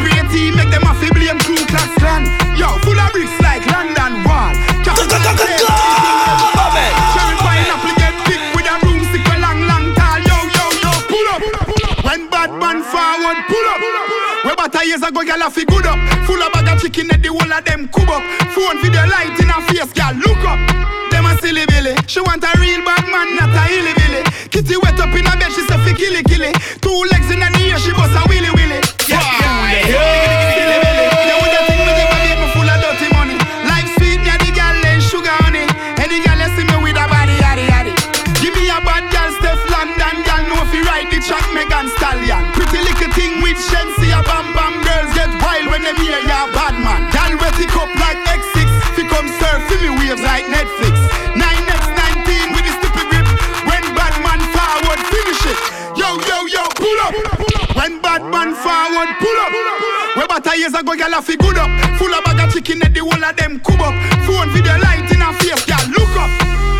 years ago, gyal a fi good up. Full of bag of chicken, at the whole of them cub up. Phone video light in her face, gyal look up. Them a silly billy. She want a real bad man, not a hilly billy. Kitty wet up in her bed, she say fi killy killy. Two legs in her ear, she bust a willy willy. Yeah, yeah, yeah. Silly bad man forward, pull up. We better years ago, gyal I fi good up. Full of bag of chicken at the whole of them cub up. Phone video light in her face, gyal look up.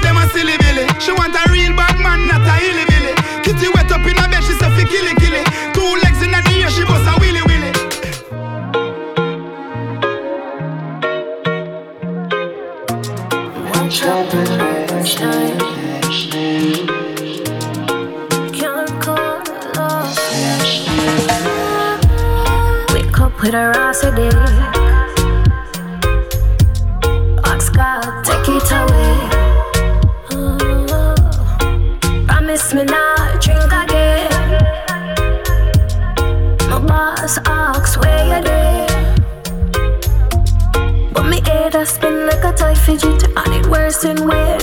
Them a silly billy. She want a real bad man, not a hilly billy. Kitty wet up in her bed, she say fi killy killy. Two legs in the air, she bust a willy willy. One trouble, one with a rosy dick. Box God, take it away. Uh, promise me not drink again. My boss asks where you there, but me head a spin like a toy fidget, and it worse than where.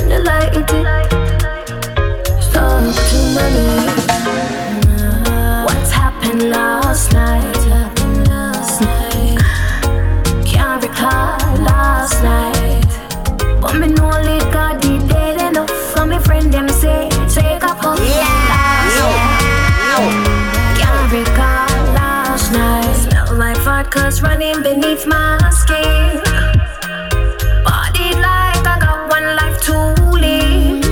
burning beneath my skin. Bodied like I got one life to live.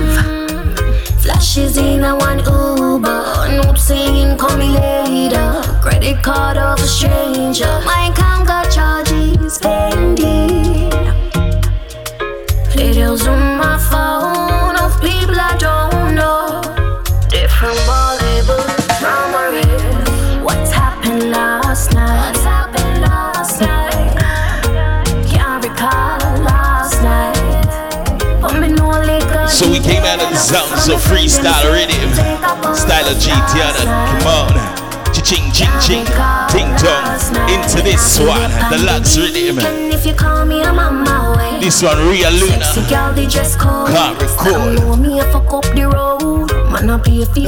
Flashes in a one Uber, notes singing, call me later. Credit card of a stranger. My Style rhythm, style of G. GTR, come on. Ching, ching, ching, ding dong. Into this one, the Lux rhythm. This one, Ria Luna. Can't record.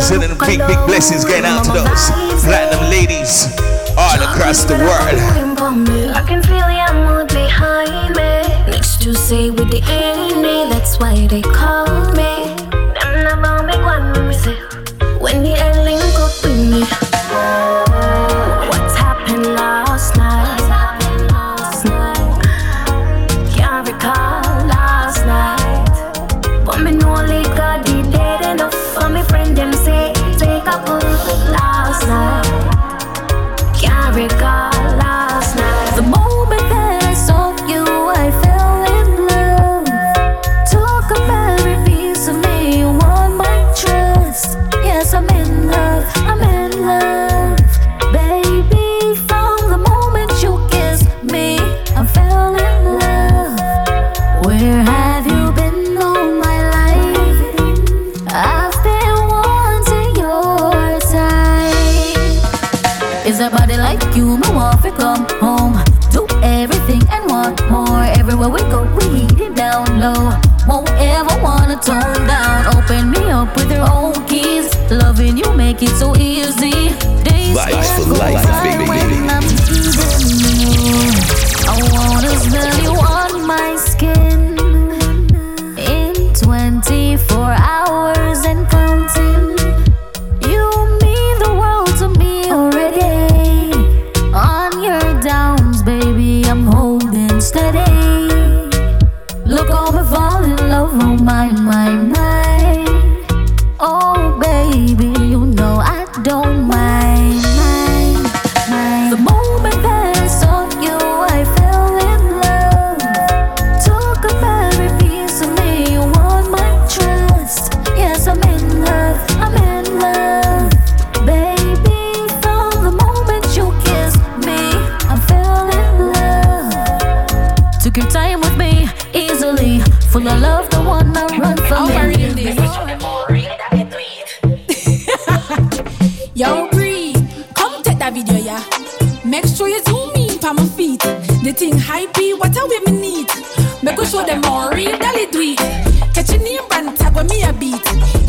Sending big, big blessings going out to those platinum ladies all across the world. To say with the enemy, that's why they call me. Baby,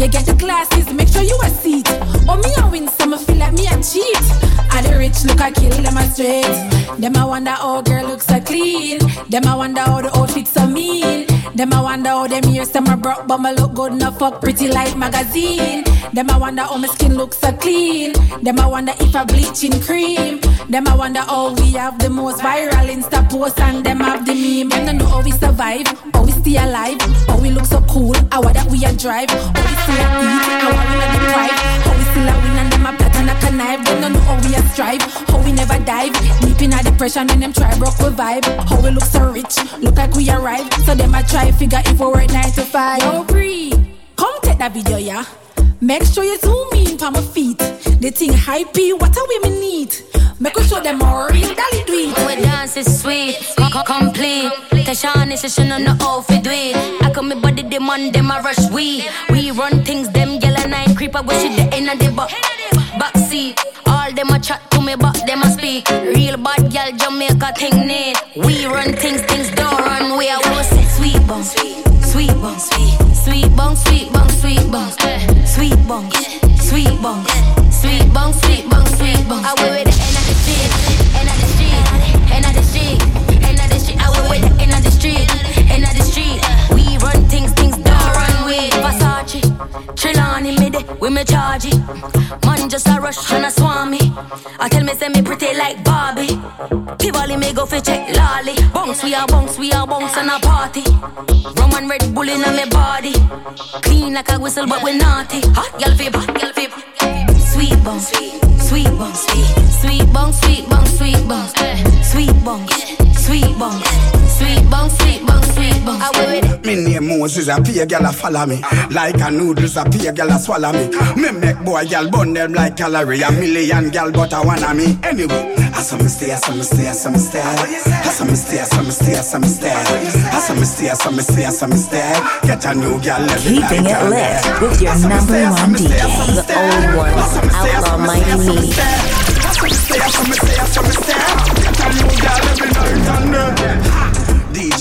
You get the glasses, make sure you a seat. Oh, me a win some, feel like me a cheat. I the rich look, I kill them a straight. Them I wonder how girl looks so clean. Them I wonder how the outfits so mean. Them I wonder how them ears them are broke, but my look good enough fuck pretty like magazine. Them I wonder how my skin looks so clean. Them I wonder if I bleaching cream. Them I wonder how we have the most viral Insta posts and them have the meme. Them don't know how we survive stay alive, how we look so cool, how that we a drive, how we still a eat, how we not deprive, how we still a win and them a plot and a connive. Them don't know how we a strive, how we never dive. Deep in a depression and them try broke we vibe. How we look so rich, look like we arrive. So them a try figure if we work nine to five. Yo, Bree, come take that video, yeah. Make sure you zoom in for my feet. The thing hypey, what a women need. Make show them more real dolly do it. When dance is sweet, c- c- complete. Tashawn is she know how fi do it. I come me body on them a rush we. We run things them yellow and I creep up with shit the inna the back back seat. All them a chat to me but them a speak. Real bad gal Jamaica thing need. We run things, things don't run. We are sweet bong, sweet bong, sweet sweet bong, sweet bong, sweet bong, sweet bong, sweet bong, sweet bong, sweet bong, sweet bong. I will with Trelawney me de, we me charge it. Man just a rush and a swarm me. I tell me say me pretty like Barbie. Tivoli me go fi check lolly. Bounce we a bounce, we a bounce and a party. Rum and Red Bull in my body. Clean like a whistle but we naughty. Hot girl fi hot girl fi. Sweet bong, sweet, sweet, sweet bong, sweet bong, sweet bong, sweet bong, sweet bong, sweet bong, sweet bong, sweet bong. I will with it. Me name Moses, a pay girl a follow me. Like a noodles, a pay girl a swallow me. Me make boy girl burn them like calorie. A million girl, but I wanna me anyway. I saw me stay, I saw me stay, I saw me stay. I saw me stay, I saw me stay, I saw me stay. I saw me stay, I saw me stay, I saw me stay. Get a new girl, every Keeping night it lit with your I saw me number stay, I saw one me stay, I DJ, me the stay. only one, I saw me stay, I saw Outlaw me Mighty stay, I saw me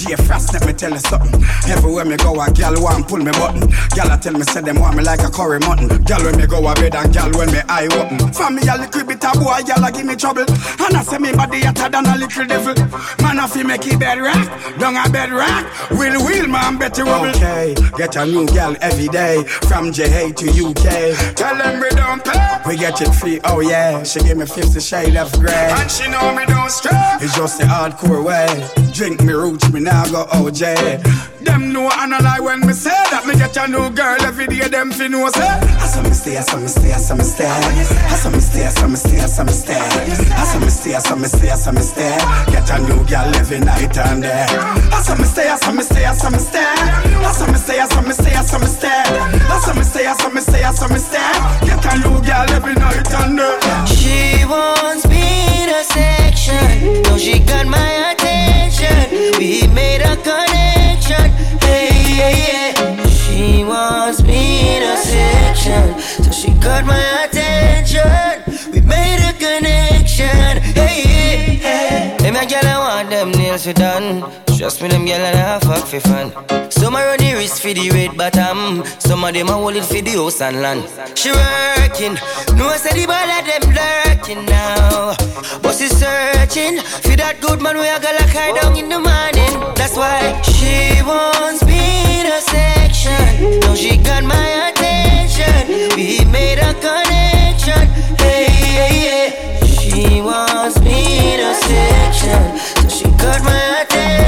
I I I and Frost, let me tell you something. Everywhere me go, a gal want pull me button. Gal a tell me say them want me like a curry mutton. Gal when me go a bed and gal when me eye open. For me a little bit of boy, gal a give me trouble. And I say me body hotter than a little devil. Man a fi make it bed rock, down a bed rock. Will wheel man better rubble. Okay, get a new gal every day from JA to UK. Tell them we don't pay. We get it free, oh yeah. She give me 50 shade of grey. And she know me don't stray. It's just the hardcore way. Drink me roots, me now go OJ. Them know I no lie when me say that me get a new girl every day. Them fi know say. I saw me stay, I saw me stay, I saw me stay. I saw me stay, I saw me stay, I saw me stay. I saw me stay, I saw me stay, I saw me stay. Get a new girl every night and day. I saw me stay, I saw me stay, I saw me stay. I saw me stay, I saw me stay, I saw me stay. I saw me stay, I saw me stay, I saw me stay. Get a new girl every night and day. She wants me to section. No, she got my attention. We made a connection. Hey, yeah, yeah. She wants me to section. So she got my attention. Hey. Hey, my girl, I want them nails we done. Trust me, them girl and I fuck for fun. Some are the wrist for the red bottom. Some of them are hold it for the house and land. She working. No, I said the ball of them lurking now. But she searching for that good man we are gonna cry down in the morning. That's why she wants me to section. Now she got my attention. We made a connection. Hey, yeah, yeah. She wants me to section. So she got my attention.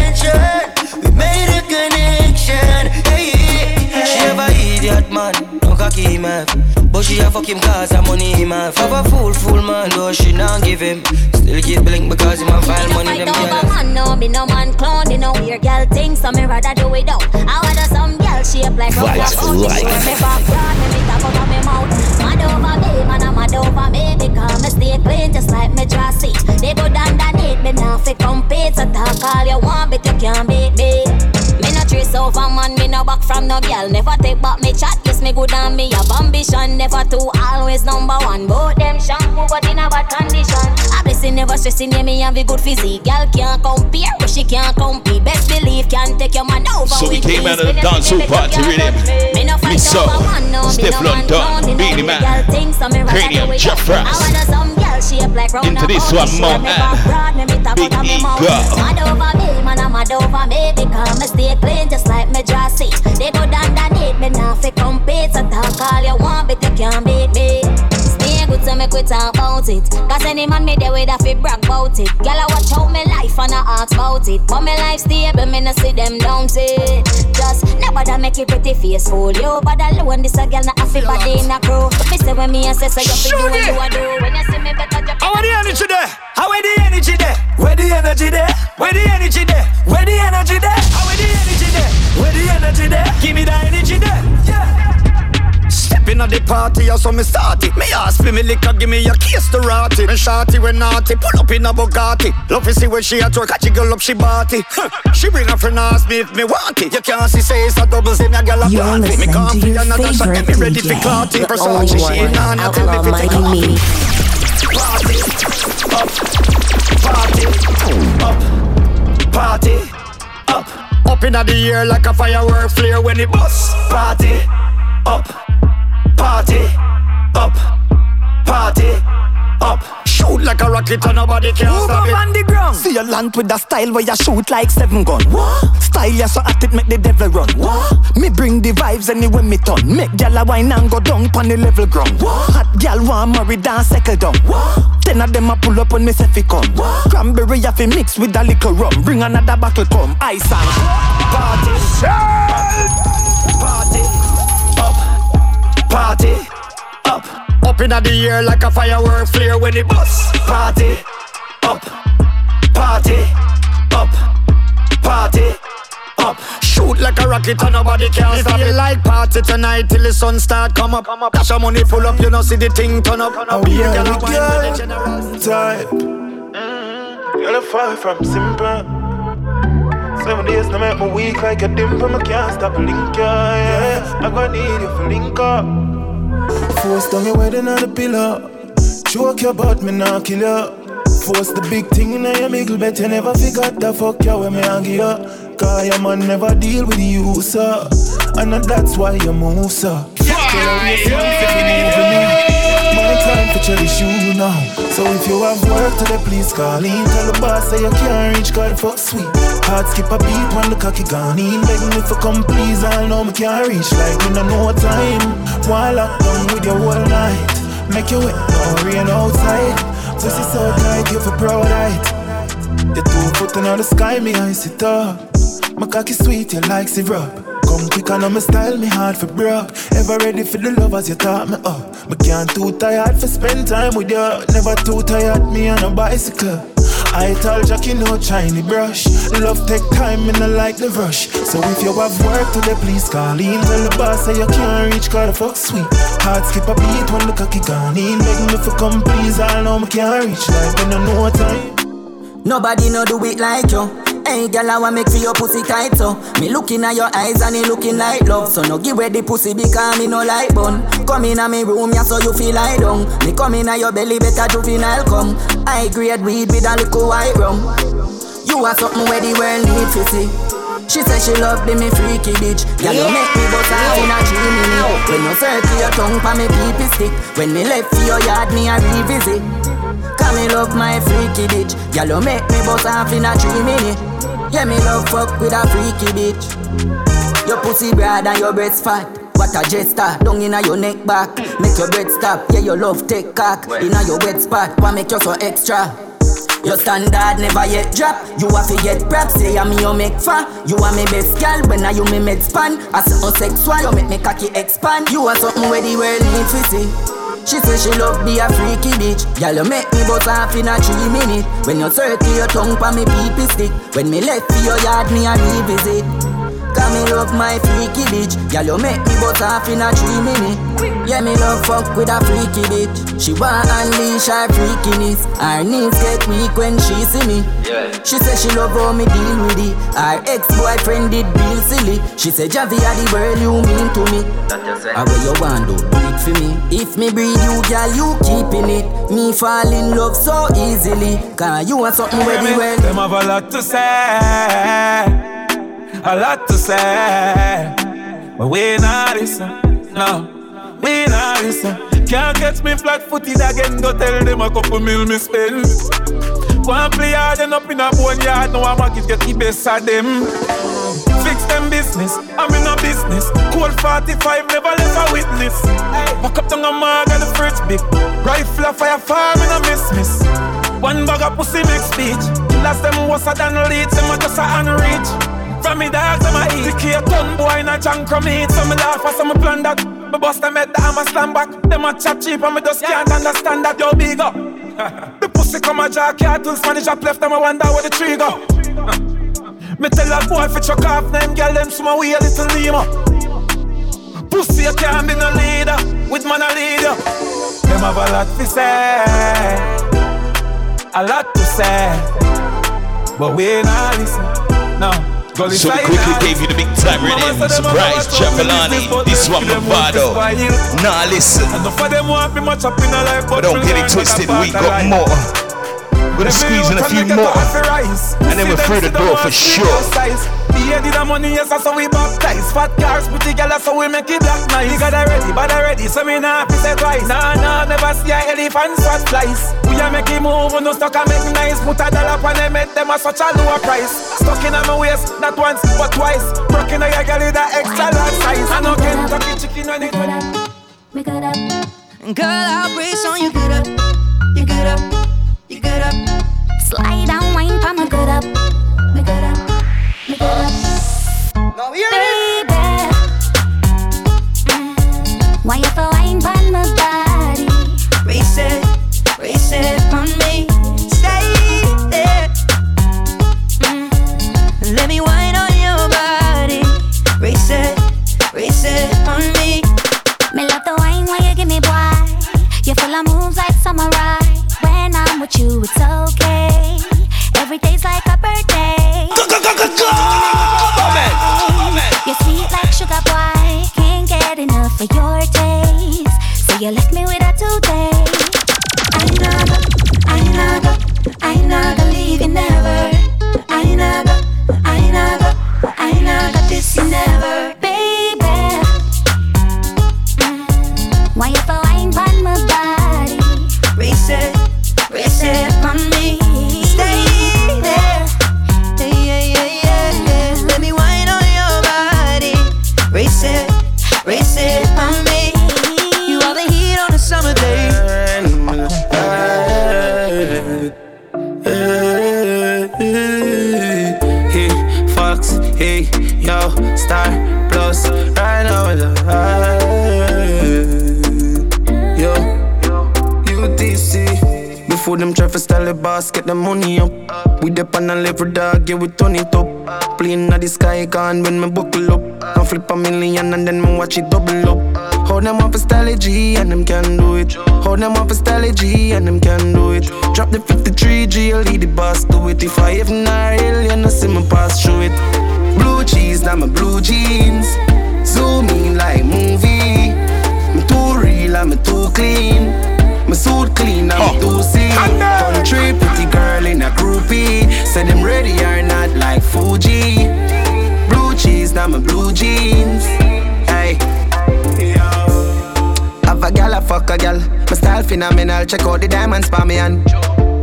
She a fuck him cause her money him have Have a fool, fool man, though she not give him Still get blink because him a file money them Fight over gyal man, no be no man clown. You know weird girl things, so me rather do it out. I want some girl shape like Vibes rough for out. life. Me backyard, me me tap out of me mouth. Mad over me, man, I'm mad over me because me stay clean just like me draw seat. They go down underneath me now fi compete. So talk all you want, but you can't beat me. Trace over man, me no back from no girl. Never take back me chat, yes me good and me have ambition. Never two, always number one. Both them shampoo, but in a bad condition. A blessing never stressing, yeah me have a good physique. Girl can't compare, but she can't compete. Best believe can take your man over. So we came out of the dance party rhythm. can't Me no fight so, over man, no, me no man London, clown. Me no Beenie weird Man, girl things, so me rather Cranium, Jeff. Ross. I want some girl shape like round Into this one more man. back broad, me me Big out of me E girl. Man, and I'm a over me because me stay clean just like me see. They go down underneath me now fi compete. So talk all you want, but you can't beat me. So me quit talk about it. Cause any man me there with a fi brag about it. Girl I watch out me life and I ask about it. But me life stable, me no see them down it. Just never da make it pretty face fool you. But alone this a girl na a fi body in a crew. Me say when me a say so you fi do what you a do. When you see me better drop. How the energy there? How the energy there? Where the energy there? Where the energy there? Where the energy there? How the energy there? Where the energy there? Give me the energy there. At the party, I saw me start it. Me ask for me liquor, give me a kiss to rot it. Me shorty when naughty, pull up in a Bugatti. Love to see when she at work, I jiggle up, she body. she bring a friend, ask me if me want it. You can't see, say it's a double, say me a girl a party. Me to your Natasha, get me ready for clarty. Versace, she ain't on, I tell me if it's a Party, up, party, up, party, up. Up in the air like a firework flare when it bust. Party, up, party, up, party, up. Shoot like a rocket and nobody can Move stop up it. on the ground. See your land with a style where you shoot like seven gun. What? Style ya so at it make the devil run. What? Me bring the vibes anywhere me turn. Make gyal a wine and go down pon the level ground. What? Hot gyal want marry dance settle down. What? Ten of them a pull up on me say fi come. What? Cranberry ya fi mix with a little rum. Bring another bottle come. Ice and party. Party. Party. Up. Up in the air like a firework flare when it bust. Party. Up. Party. Up. Party. Up. Shoot like a rocket and nobody can stop it. like party tonight till the sun start come up. come Dash your money full up, you know see the thing turn up. Oh, Be a yeah, girl, a wine girl. with the general. type. Girl, I far from simple. Seven days to make me weak like a dimple. I can't stop link ya, yeah. I gonna need you for link up. Force down your wedding on the pillow. Choke your butt, me not kill you. Force the big thing in your middle, bet you never forgot the fuck you when me hang you. Cause your man never deal with you, sir. And that's why you move, sir. Need me. My time for cherish you now. So if you have work today, please call in. Tell the boss say you can't reach, God fuck sweet. Heart skip a beat when the cocky gone in. Begging me for come, please. I know me can't reach like in no time. While lock down with you all night. Make you wet, no rain outside. Pussy so tight, you for proud height. The two foot on the sky, me I sit up. My cocky sweet, you like syrup. Come quick and my style, me hard for broke. Ever ready for the lovers, you taught me up. Me can't too tired for spend time with you. Never too tired, me on a bicycle. I tell Jackie no shiny brush. Love take time, me no like the rush. So if you have work today, please call in. Tell the boss say you can't reach, call the fuck sweet. Heart skip a beat when the cocky gone in. Beg me for come, please. I know me can't reach like in no time. Nobody no do it like you. Hey, girl, I want make for your pussy tight so. Me looking at your eyes and it looking like love So. No give away the pussy because me no like bun. Come in a me room, yeah, so you feel like down Me come in at your belly, better juvenile come. I grade weed with a little white rum. You are something where the world need to see. She said she love the me freaky bitch. Girl, you make me bust out in a dream minute When you circle your tongue pa me pee stick. When me left for your yard, me a revisit Cause me love my freaky bitch. Girl, you make me bust off in a three minute. Yeah, me love fuck with a freaky bitch. Your pussy broad and your breast fat. What a jester, down inna your neck back. Make your breath stop, yeah your love take cock. Inna your wet spot, why make you so extra? Your standard never yet drop. You have to get prep, say I'm your make fa. You are my best girl when I you me med span. As something sexual, you make me cocky expand. You are something where the world need to see. She say she love be a freaky bitch. Girl, you make me bust off in a three minute. When you circle your tongue pa me pee stick. When me left for your yard, me a revisit. Cause me love my freaky bitch. Girl, you make me bust off in a three minute. Yeah, me love fuck with a freaky bitch. She want unleash her freakiness. Her knees get weak when she see me. Yeah. She say she love how me deal with it. Her ex-boyfriend did real silly. She say Javi are the world you mean to me. That you say. How you want to breathe for me? If me breathe you, girl, you keeping it. Me fall in love so easily. Cause you want something where the world. Them have a lot to say, a lot to say. But we not listen, no, we not listen. Can't catch me flat footed again, go tell them a couple mil me spend. And play hard, end up in a boneyard. Now I'm a get the best of them. Fix them business, I'm in a business. Cold 45, never left a witness. Pack up down a mag and the first big. Rifle a fire farm in a miss miss. One bag of pussy make speech. Last them was a than leads, them a just a unreach. From me dogs, them a eat. The key a ton boy in a junk from me. So me laugh as I'm plan that. Me bust them head, I'm a stand back. Them a chat cheap and me just can't understand that. Yo, big up. the pussy come a jack, cartoon Spanish up left, them a wonder where the tree go. me tell that boy fi chuck off them girl, them some way a little lima. Pussy you can't be no leader, with man a leader. Them have a lot to say, a lot to say, but we not listen. No. So we quickly gave you the big time rhythm. Surprise, Jahvillani. This one, Movado. Nah, listen. But don't get it twisted, we got more. Gonna squeeze in a few more. And then we're through the door for sure. Yeah, did the money, yes, that's how we baptize. Fat cars, pretty girl, that's how we make it black nice. You got ready, but ready, so me nah fi say twice. Nah, nah, never see a elephant swat flies. We a make it move, no stuck a make nice. Put a dollar on them, make them a such a lower price. Stuck in my waist, not once, but twice. Broken a girl with that extra large size. I know Kentucky chicken when it good up, me good up. Girl, I'll brace on you, good up, you good up. You good up. Slide and wine for me good up. Me good up. Me good up. Now here Baby. Mm. Why you for wine on my body? Race it, race it on me. Stay there. Mm. Let me wine on your body. Race it, race it on me. Me love the wine when you give me boy. You full of moves like samurai. I'm with you, it's okay. Every day's like a birthday. Go, go, go, go, go! You're sweet like sugar boy. Can't get enough of your taste. So you left me with a toothache. I never, I never, I never leave you never. I never, I never, I never this you never, the money up. We dip on level dog, yeah, we turn it up. Playing at the sky can when me buckle up. I flip a million and then me watch it double up. Hold them a style G and them can do it. Hold them a style G and them can do it. Drop the 53 G, I'll lead the boss do it. If I even not real, you know see me pass through it. Blue cheese, now my blue jeans. Zoom in like movie. Me too real, I'm too clean. My suit clean, I'm too see. Country pretty girl in a groupie. Say them ready or not like Fuji. Blue cheese, now my blue jeans. Hey. Have a gal, I fuck a gal. My style phenomenal. Check out the diamonds for me and.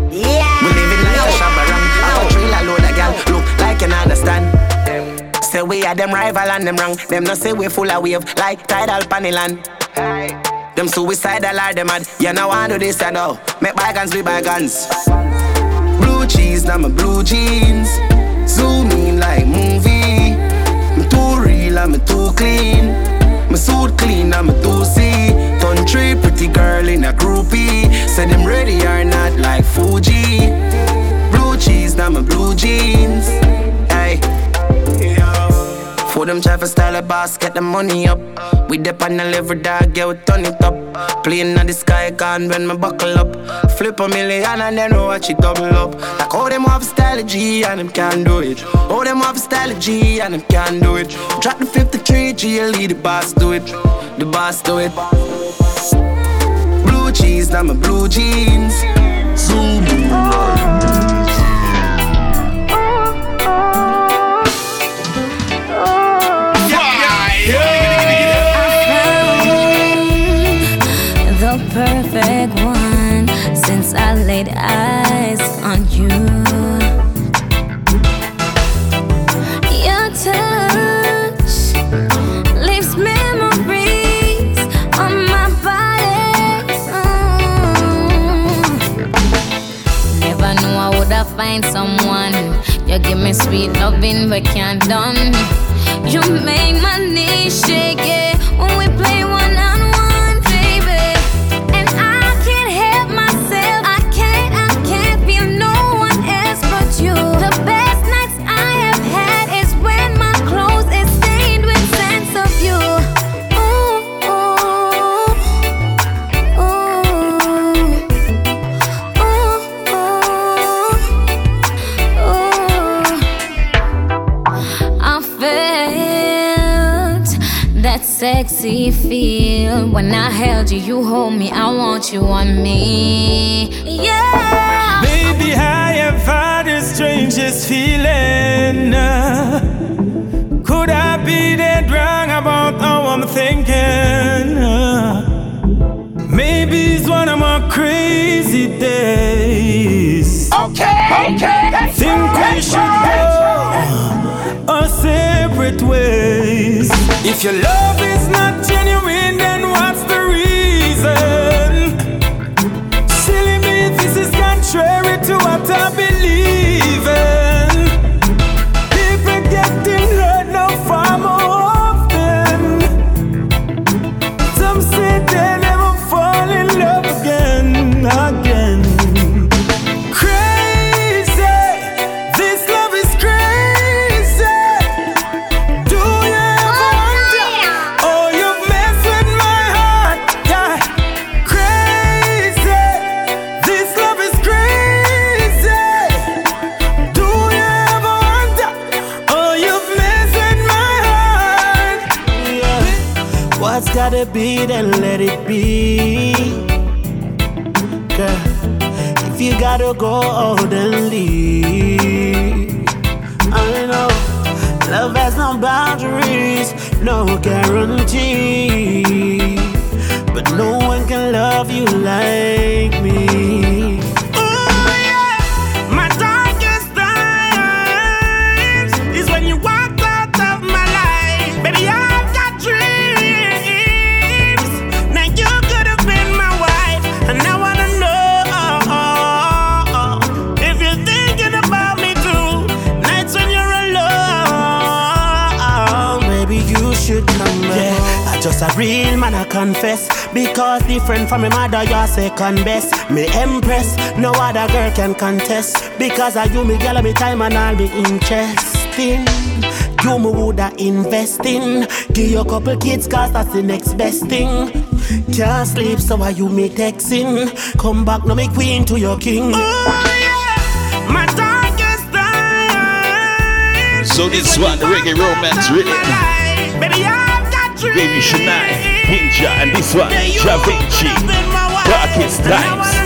Yeah. We living like a shabaran. I got a trailer load of gal. Look like you understand. Say we are them rival and them wrong. Them no say we full of wave like tidal paniland. Them suicidal are them mad. You know I do this and now. Make bygones be bygones. Blue cheese, now my blue jeans. Zoom in like movie. I'm too real, I'm too clean. My suit clean, I'm too see. Country pretty girl in a groupie. Say them ready or not like Fuji. Blue cheese, now my blue jeans. For them try to style a boss, get the money up. We dip on the liver dog, yeah, we turn it up. Playing on the sky can when me buckle up. Flip a million and then watch it double up. Like how them have style G and them can't do it. All them have style G and them can't do it. Drop the 53 G, lead the boss do it. The boss do it. Blue cheese, now my blue jeans. Zoom the perfect one since I laid eyes on you. Your touch leaves memories on my body. Never knew I would have found someone. You give me sweet loving, but can't done. You make my knees shake, yeah, when we play sexy feel when I held you. You hold me, I want you on me. Yeah. Baby, I have had the strangest feeling. Could I be dead wrong about how I'm thinking? Maybe it's one of my crazy days. Okay, okay. Think we should go our separate ways. If your love is Because I you, me girl, me time and I'll be interesting. You me woulda invest in. Give you a couple kids, cause that's the next best thing. Can't sleep, so why you me texting? Come back, no me queen to your king. Oh yeah, my darkest times. So this one, the reggae romance rhythm. Baby, I've got dreams. Gave you Shania, Ninja, and this one, Da Vinci. Darkest And times.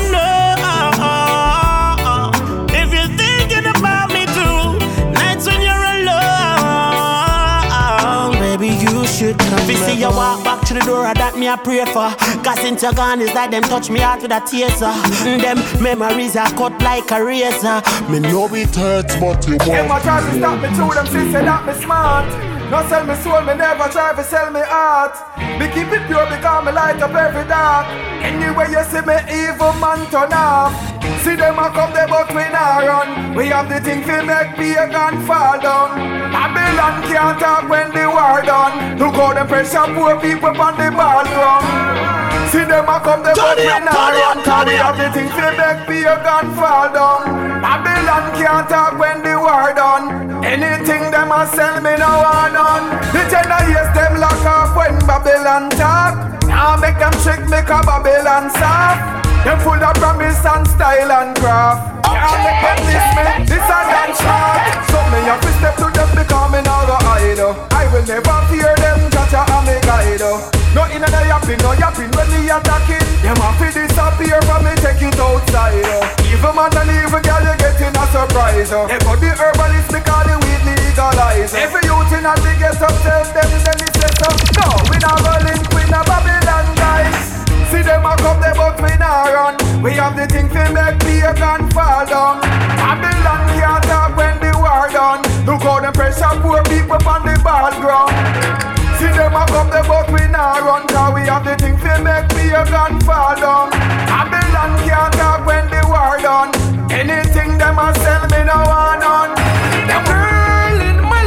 Baby, you should come We back. see you walk back to the door that me a pray for. Cause since you're gone, it's like them touch me heart with a taser. Mm, Them memories are cut like a razor. Me know it hurts, but you won't. Them a try to stop me too, them see say that me smart. No sell me soul, me never try to sell me heart. Me keep it pure because me light up every dark. Anyway you see me evil man turn off. See them a come there but we not run. We have the thing to make pagan fall down. Babylon can't talk when the war done. Look how them pressure poor people on the ball ground. See them a come there but we not run. Cause we have the to make pagan fall down. Babylon can't talk when the war done. Anything them a sell me no one on. The gender yes them lock off when Babylon talk. Now make them trick make a Babylon soft. Them full of promise and style and craft. Can't make them this me, this a dance shot. So me have to step to them because me now go hide. I will never fear them, Jaja and me guide. No in a yapping, no yapping when me attacking. Them have to disappear from me, take it outside. Even man and even girl, you getting a surprise. They got the herbalist because the weed legalize. Every youth in a get up, tell them, then me say so. No, we not go link with no Babylon guys. See them a come there but we not run We have the thing to make pagan fall down Babylon can't talk when the war done Look how them pressure poor people on the ball ground See them a come the but we not run Cause we have the thing to make me a pagan fall down Babylon can't talk when the war done Anything them a sell me no one on Them girl in my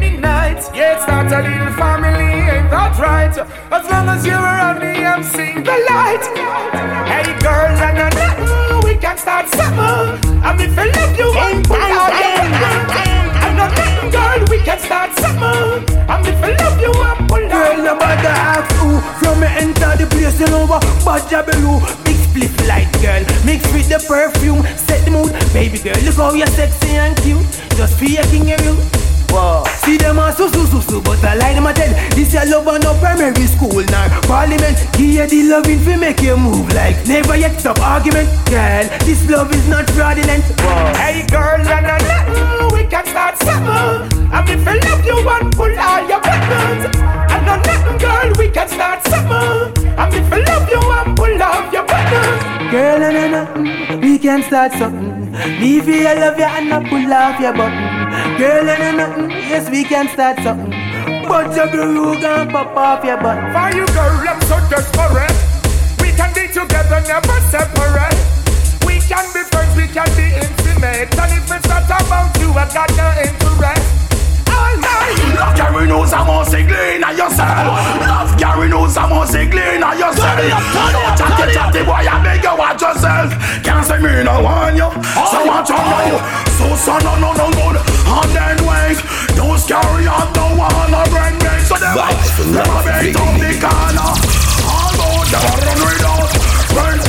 many nights. Yeah, it's not a little family, ain't that right? As long as you're around me, I'm seeing the light. Hey, girl, and I know we can start summer. And if I love you, I'm I'm not letting girl, we can start summer. And if I love you, I'm pull Girl, no matter ask who? From me enter the place, you know what? Bad jabeloo Big split light, girl. Mix with the perfume. Set the mood. Baby girl, look how you're sexy and cute. Just be a king of you. Whoa. See them a su su su su, but I lie them a tell. This your love on no primary school now Parliament, give you the loving fi make you move like Never yet. Stop argument, girl. This love is not fraudulent. Whoa. Hey girl, na na na, we can start summer And if I love you, one pull all your buttons. And no nothing, girl, we can start summer And if I love you, one pull all your Girl, na na na, we can start something. Leave you, I love you and not pull off your button. Girl, na na na, yes we can start something. But your girl, you gon' pop off your butt. For you, girl, I'm so desperate. We can be together, never separate. We can be friends, we can be intimate. And if it's not about you, I got no interest. Love Gary knows I'm on clean on yourself. Love Gary knows I'm on clean on yourself. Don't chatty chatty boy, I beg you watch yourself. Can't say me no want you, so watch on you. So son no no no good, and then wait. Don't scary on the wall or bring me. So them never beat up the corner. Although they run without friends.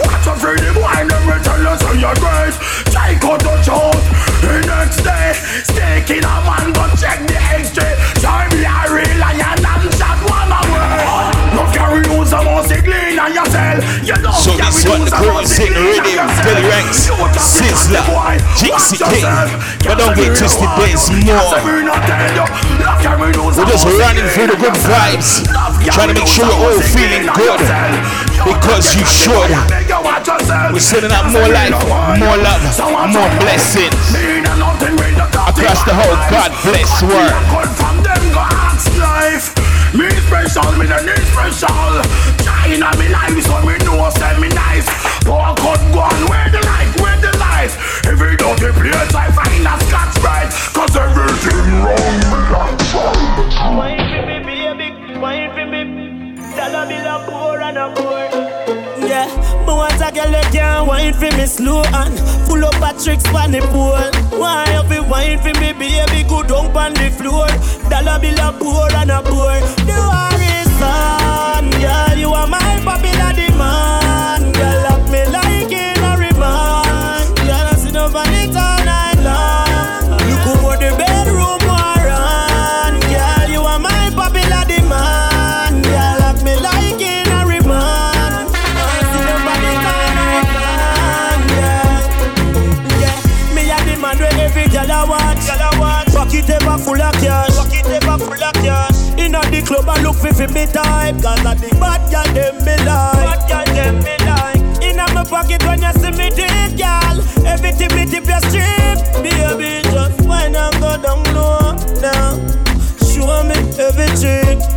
Watch your free boy, never tell you so you're great. Take out the shot, the next day, stick in a man go check the extra. Try me a real lion and shot one away. Love carry on some more clean on yourself. You So this one the crew is sitting ready Billy Ranks, Sizzla, GCK But don't get twisted, there's more We're just running through the good vibes Trying to make sure we're all feeling good. Because you should. We're sending out more life, more love, more blessings. Across the whole God bless world. Me special, me no need special. China me life, so me know say me nice. Walk out, go on, where the life, where the life. Every dirty place I find a scotch bright. Cause everything wrong want a girl that can wine for me slow and full up a tricks on the pole. Why you be wine for me, baby? Go down on the floor. Dollar bill a poor and a poor. The war is on, girl. You are my ever full of cash. Pocket ever full of cash. Inna the club I look fi fi me type. Cause I the bad girl them me like. Bad girl them me like. Inna my pocket when you see me dip, girl. Everything me tip your strip. Baby, just wine and go down low now. Show me everything. You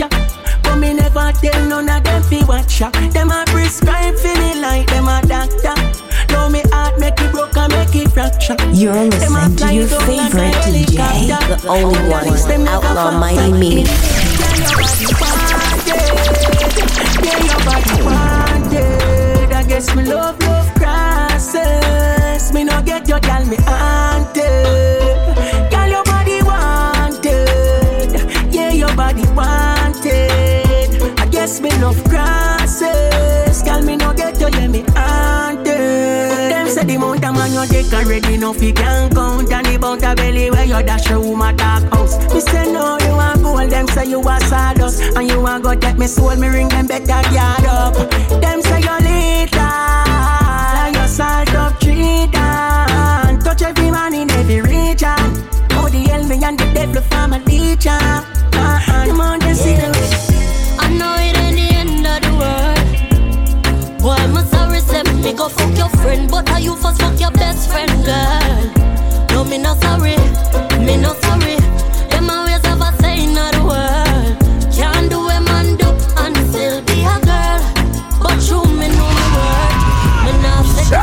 capture. But me never tell none of them fi watch ya. Them a prescribe for me like them a doctor. Me heart make it broke and make it fracture. You're listening to your favorite DJ, the only one, Outlaw Mighty Me. Yeah, your body wanted. I guess me love, love crosses. Me no get your gal, me haunted. You take already enough you can count And the bout a belly where you dash your woman dark house Me say no, you want gold, them say you a sawdust And you want go take me soul, me ring them better guard up Them say you lethal And you salt up tree down Touch every man in every region How the hell me and the devil for my teacher. Uh-uh. On, just see the I know it ain't the end of the world. Boy, I'm sorry, say me go fuck your friend, but are you first fuck your best friend, girl? No, me not sorry, me not sorry. Them always have a say in the world. Can't do a man do and still be a girl. But you me know my word. Me not say for.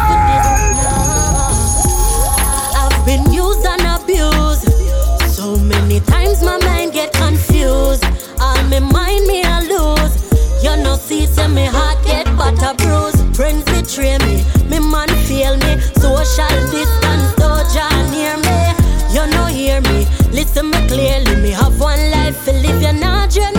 I've been used and abused. So many times my mind get confused. All me mind me I lose. You know see say me heart get butter bruise. Friends betray me. Social distance don't join near me. You know hear me, listen me clearly. Me have one life to live. you're not drain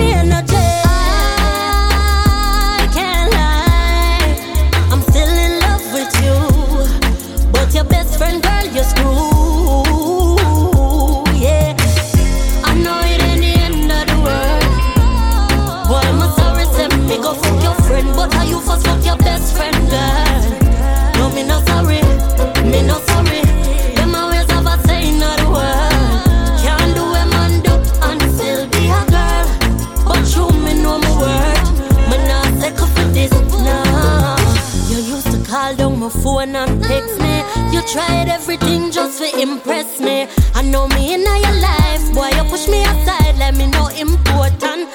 tried everything just to impress me. I know me in your life, boy. You push me aside, let me know important.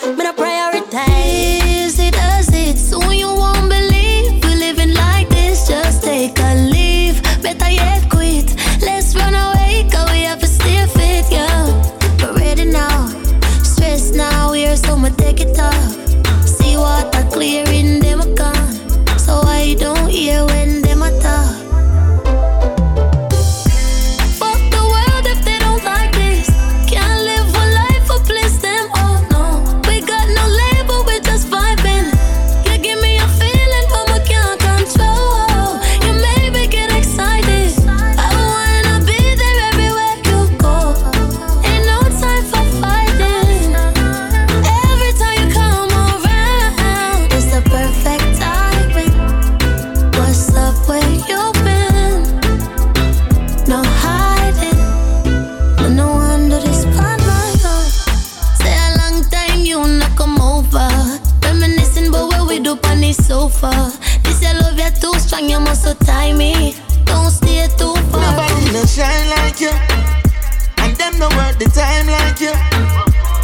You.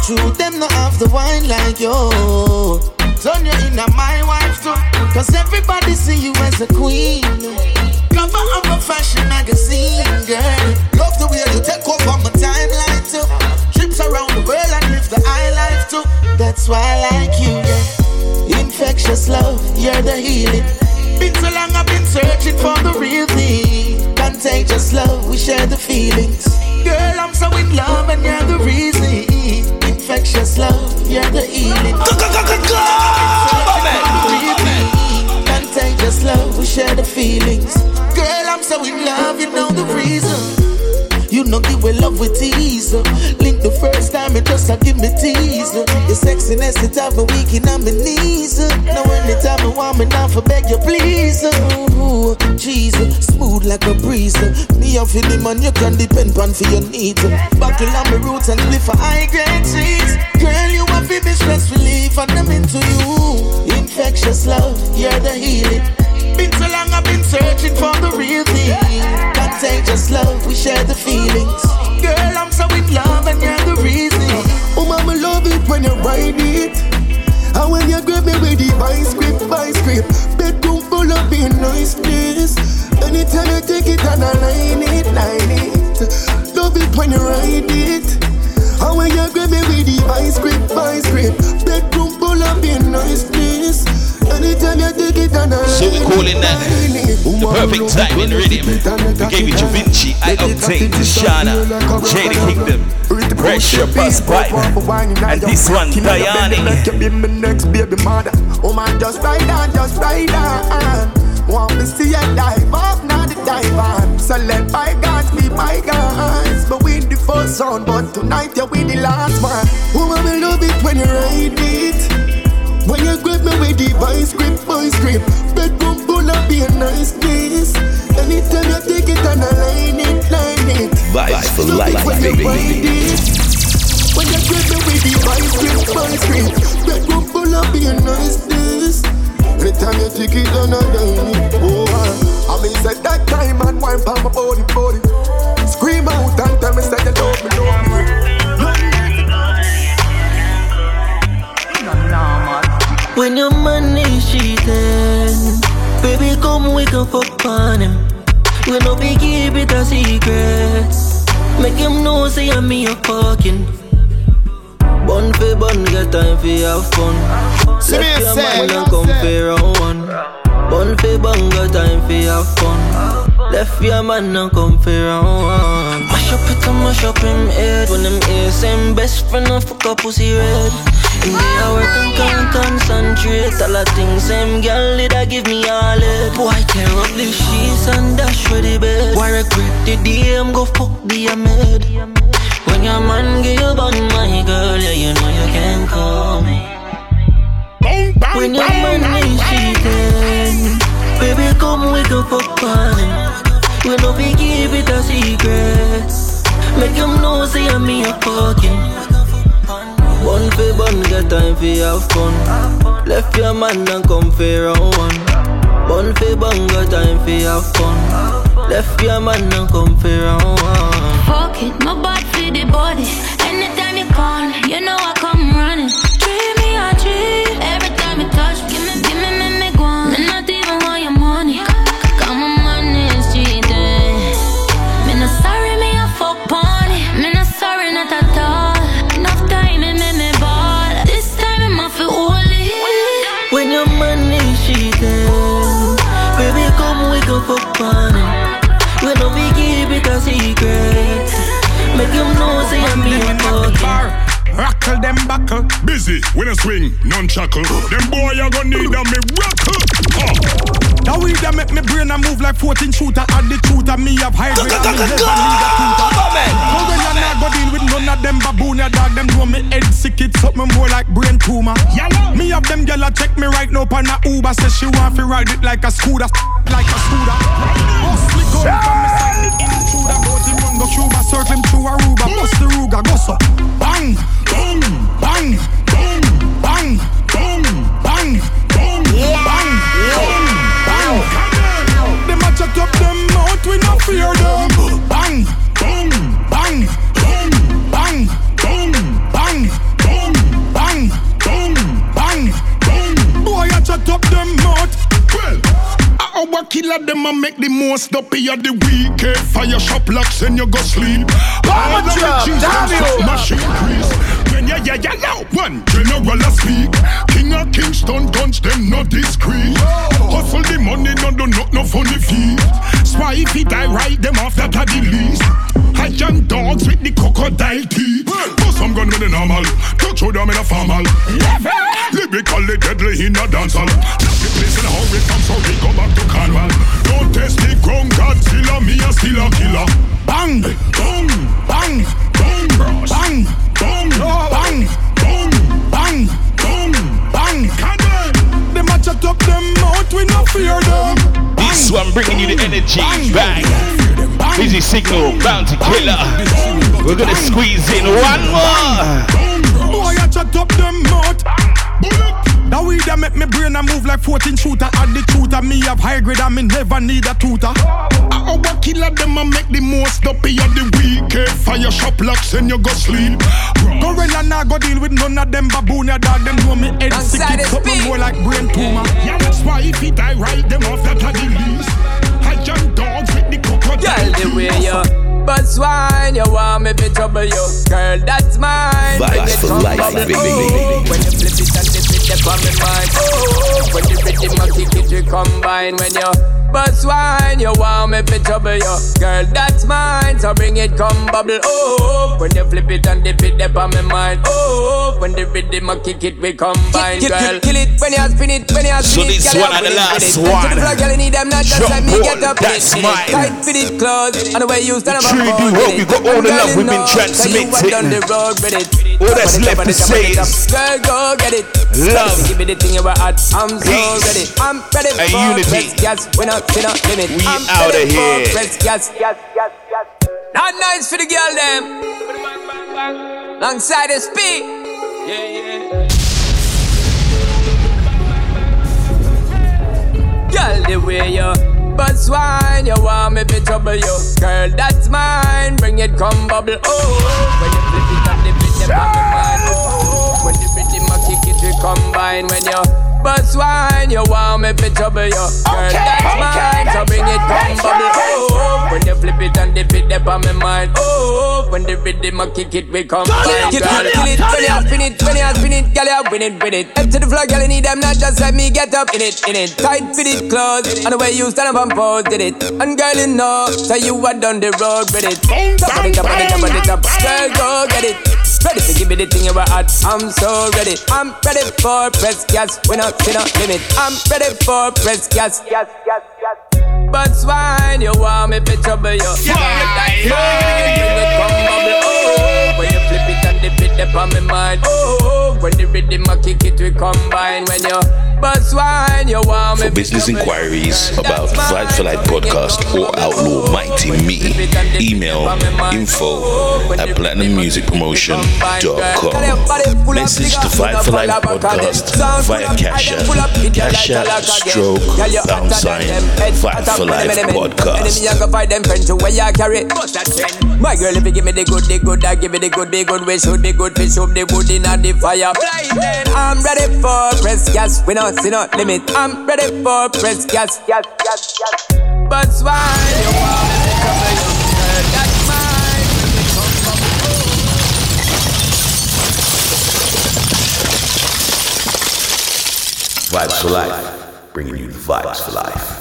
True, them no have the wine like you. Turn you in my wife too, cause everybody see you as a queen. Cover of a fashion magazine, girl. Love the way you take over my timeline too. Trips around the world and live the high life too. That's why I like you, yeah. Infectious love, you're the healing. Been so long I've been searching for the real thing. Contagious love, we share the feelings. Girl, I'm so in love and you're the reason. Infectious love, you're the healing. Contagious love, we share the feelings. Girl, I'm so in love, you know the reason. You know the way love with tease. uh. Link the first time it just a give me tease. uh. Your sexiness it have me weak in my knees. uh. Now anytime I want me now for beg you please. Ooh, Jesus, smooth like a breeze. Me and for the man you can depend on for your needs. Buckle on my roots and live for high grade trees. Girl, you have be stress relief and I'm into you. Infectious love, you're the healing. Been so long I've been searching for the real thing. Contagious love, we share the feelings. Girl, I'm so in love and you're the reason. Oh, mama, love it when you ride it. And when you grab me with the vice grip, vice grip. Bedroom full of being nice place. Anytime you take it and line it, line it. Love it when you ride it. And when you grab me with the vice grip, vice grip. Bedroom full of being nice place. Anytime you take it and I So we're calling that the perfect time in rhythm. We gave it to Vinci, I obtained to Shana, Jada Kingdom, Pressure Buss Pipe, and this one, Diane. Be my next baby mother. Oh man, just ride on, just ride on. Want me see you dive off, not the dive on. So let bygones be bygones. But we the first round, but tonight you win the last one. Woman, me love it when you ride it. When you grip me with the vice grip, vice grip. Bedroom full of be a nice place. Anytime you take it and line it, line it. Vibes for life, baby. When you get me with the ice cream, ice cream Bedroom full of being niceness Anytime you take it on a daily Oh, I, I mean said that time and wine palm my body, body Scream out and tell me say you love me, love me When your money cheating Baby come we can fuck on him We no be keep it a secret Make him know say I'm me a fucking Bun for bun, get time for have fun. Left your man and come for round one. Bun for bun, get time for have fun. Left your man and come for round one. Mash up it mash up him head. When them ears same best friend and fuck up pussy red. And they are work and can't concentrate. All the things same girl did I give me all it. Boy, tear up the sheets and dash for the bed. Why regret the day I'm go fuck the maid. When your man give you bun, my girl, yeah, you know you can call me. When your man is cheating, baby, come we go fuck on We no be keep it a secret. Make him know say I'm me a fucking. Bun for bun, get time for have fun. Left your man and come for round one. Bun for bun, get time for have fun. Left your man and come for round one. Fuck it, my bad for the body. Anytime you call you know I come Rockle them buckle. Busy when I swing, non chuckle. Them boy you gonna need a miracle. Uh. Now we that make me brain a move like 14 shooter. Add the truth and me have high grade and me never need a tutor. How when you not go deal with none of them baboon ya dog Them know me head sick. It something more like brain tumor. Me have them gyal a check me right now on a Uber. Say she want fi ride it like a scooter Like a scooter. Hustling gun from me side the intruder. Bout him run go Cuba circle him through Aruba. Bust the Ruga go so. Bang, bang, bang, bang, killer them a make the most up here the weekend. Eh, fire shop locks and you go sleep. Bomb drop, Daniel. Machine. When ya ya ya now one general a speak. King of Kingston guns them not discreet. Hustle the money no do not no funny feet. Spy if it I write them off that the least. I young dogs with the crocodile teeth. Put some gun with the normal. don't show them in a formal. Never! Lyrically deadly in a dancehall. Left the place in a hurry come so we go back to Cornwall. Don't test the ground Godzilla, me a still a killer. Bang, bang, bang, bang, bang, bang, bang, bang, bang, bang, bang. Them a chat up them mouth, we no fear them. This one bringing you the energy. Bang. Busy signal, bounty killer. We're gonna squeeze in one more. Boy, I chat up them mouth. Now we that make me brain a move like 14 shooter Add the truth and me have high grade and me never need a tutor Our killer them a make the most up here the weekend. Fire shop locks and you go sleep. Gorilla nah go deal with none of them baboon ya dog Them know me head sick it something more like brain tumor Yeah, that's why if it I write them off that are the least. I young dogs with the crocodile. Girl, the way you bust wine, you want me to trouble you. Girl, that's mine. Bring Vibes it for come life, bubble. baby. Oh, when you flip it and step on the mic. Oh, oh, oh, when the rhythm of the you combine, when you bust wine, you want me to trouble you. Girl, that's mine. So bring it, come bubble. Oh, when you flip it and dip it, they on me mind. Oh, when the rhythm and kick it, we combine. Kill, Girl, kill, kill it when you spin it, when you So spin it. this girl, one and the you last spin it. one. To the floor, girl, you need them not just Jump let me on, get up. that's it. mine. Tight fit it close, and the way you stand up. Truly do hope you got all the love we've been transmitting. All that's left to say is Girl, go get it. love, Give me the thing you were at. I'm so Peace, ready. I'm ready for unity. rest, yes. We we not limit. We I'm ready for here. rest, yes, yes, yes, yes. Not nice for the girl them. Alongside the speed. Yeah, yeah. Girl, the way you bust wine, you want me to trouble you. Girl, that's mine. Bring it, come bubble. Oh, when you flip it up, the beat, the mind. Oh, when the rhythm, kick it, we combine. When you Bust wine, you want me to trouble you. Girl, okay, that's mine, so bring it come bubble. Oh, when you flip it and dip it up on my mind. Oh, when the rhythm I kick it, we come back. Kill it, kill it, when you spin it, when you spin it, girl, you win it, win it. Up to the floor, girl, you need them, not just let me get up in it, in it. Tight fit it close, and the way you stand up and pose, did it. And girl, you know, so you are down the road with it. Top it, top it, top it, top it, girl, go get it. Ready to give me the thing you were at. I'm so ready. I'm ready for press gas. We not see no limit. I'm ready for press gas. Yes, yes, yes. But swine, you want me to trouble you. Yeah, yeah, yeah. Oh, when you flip it and dip it up on my mind. Oh, when the rhythm I kick it, we combine. When you but swine, you want me For business inquiries about Vibes for Life podcast or Outlaw Mighty Me, email info at platinummusicpromotion.com. Message the Vibe for Life podcast via Cash App, Cash App, stroke, pound sign, Vibe for Life podcast. My girl, if you give me the good, the good, I give me the good, the good. We should be good, we should be good in the fire. I'm ready for press gas. We not see no limit. I'm ready for press gas, gas, gas, gas. But why you you? Vibes for Life, bringing you vibes for life.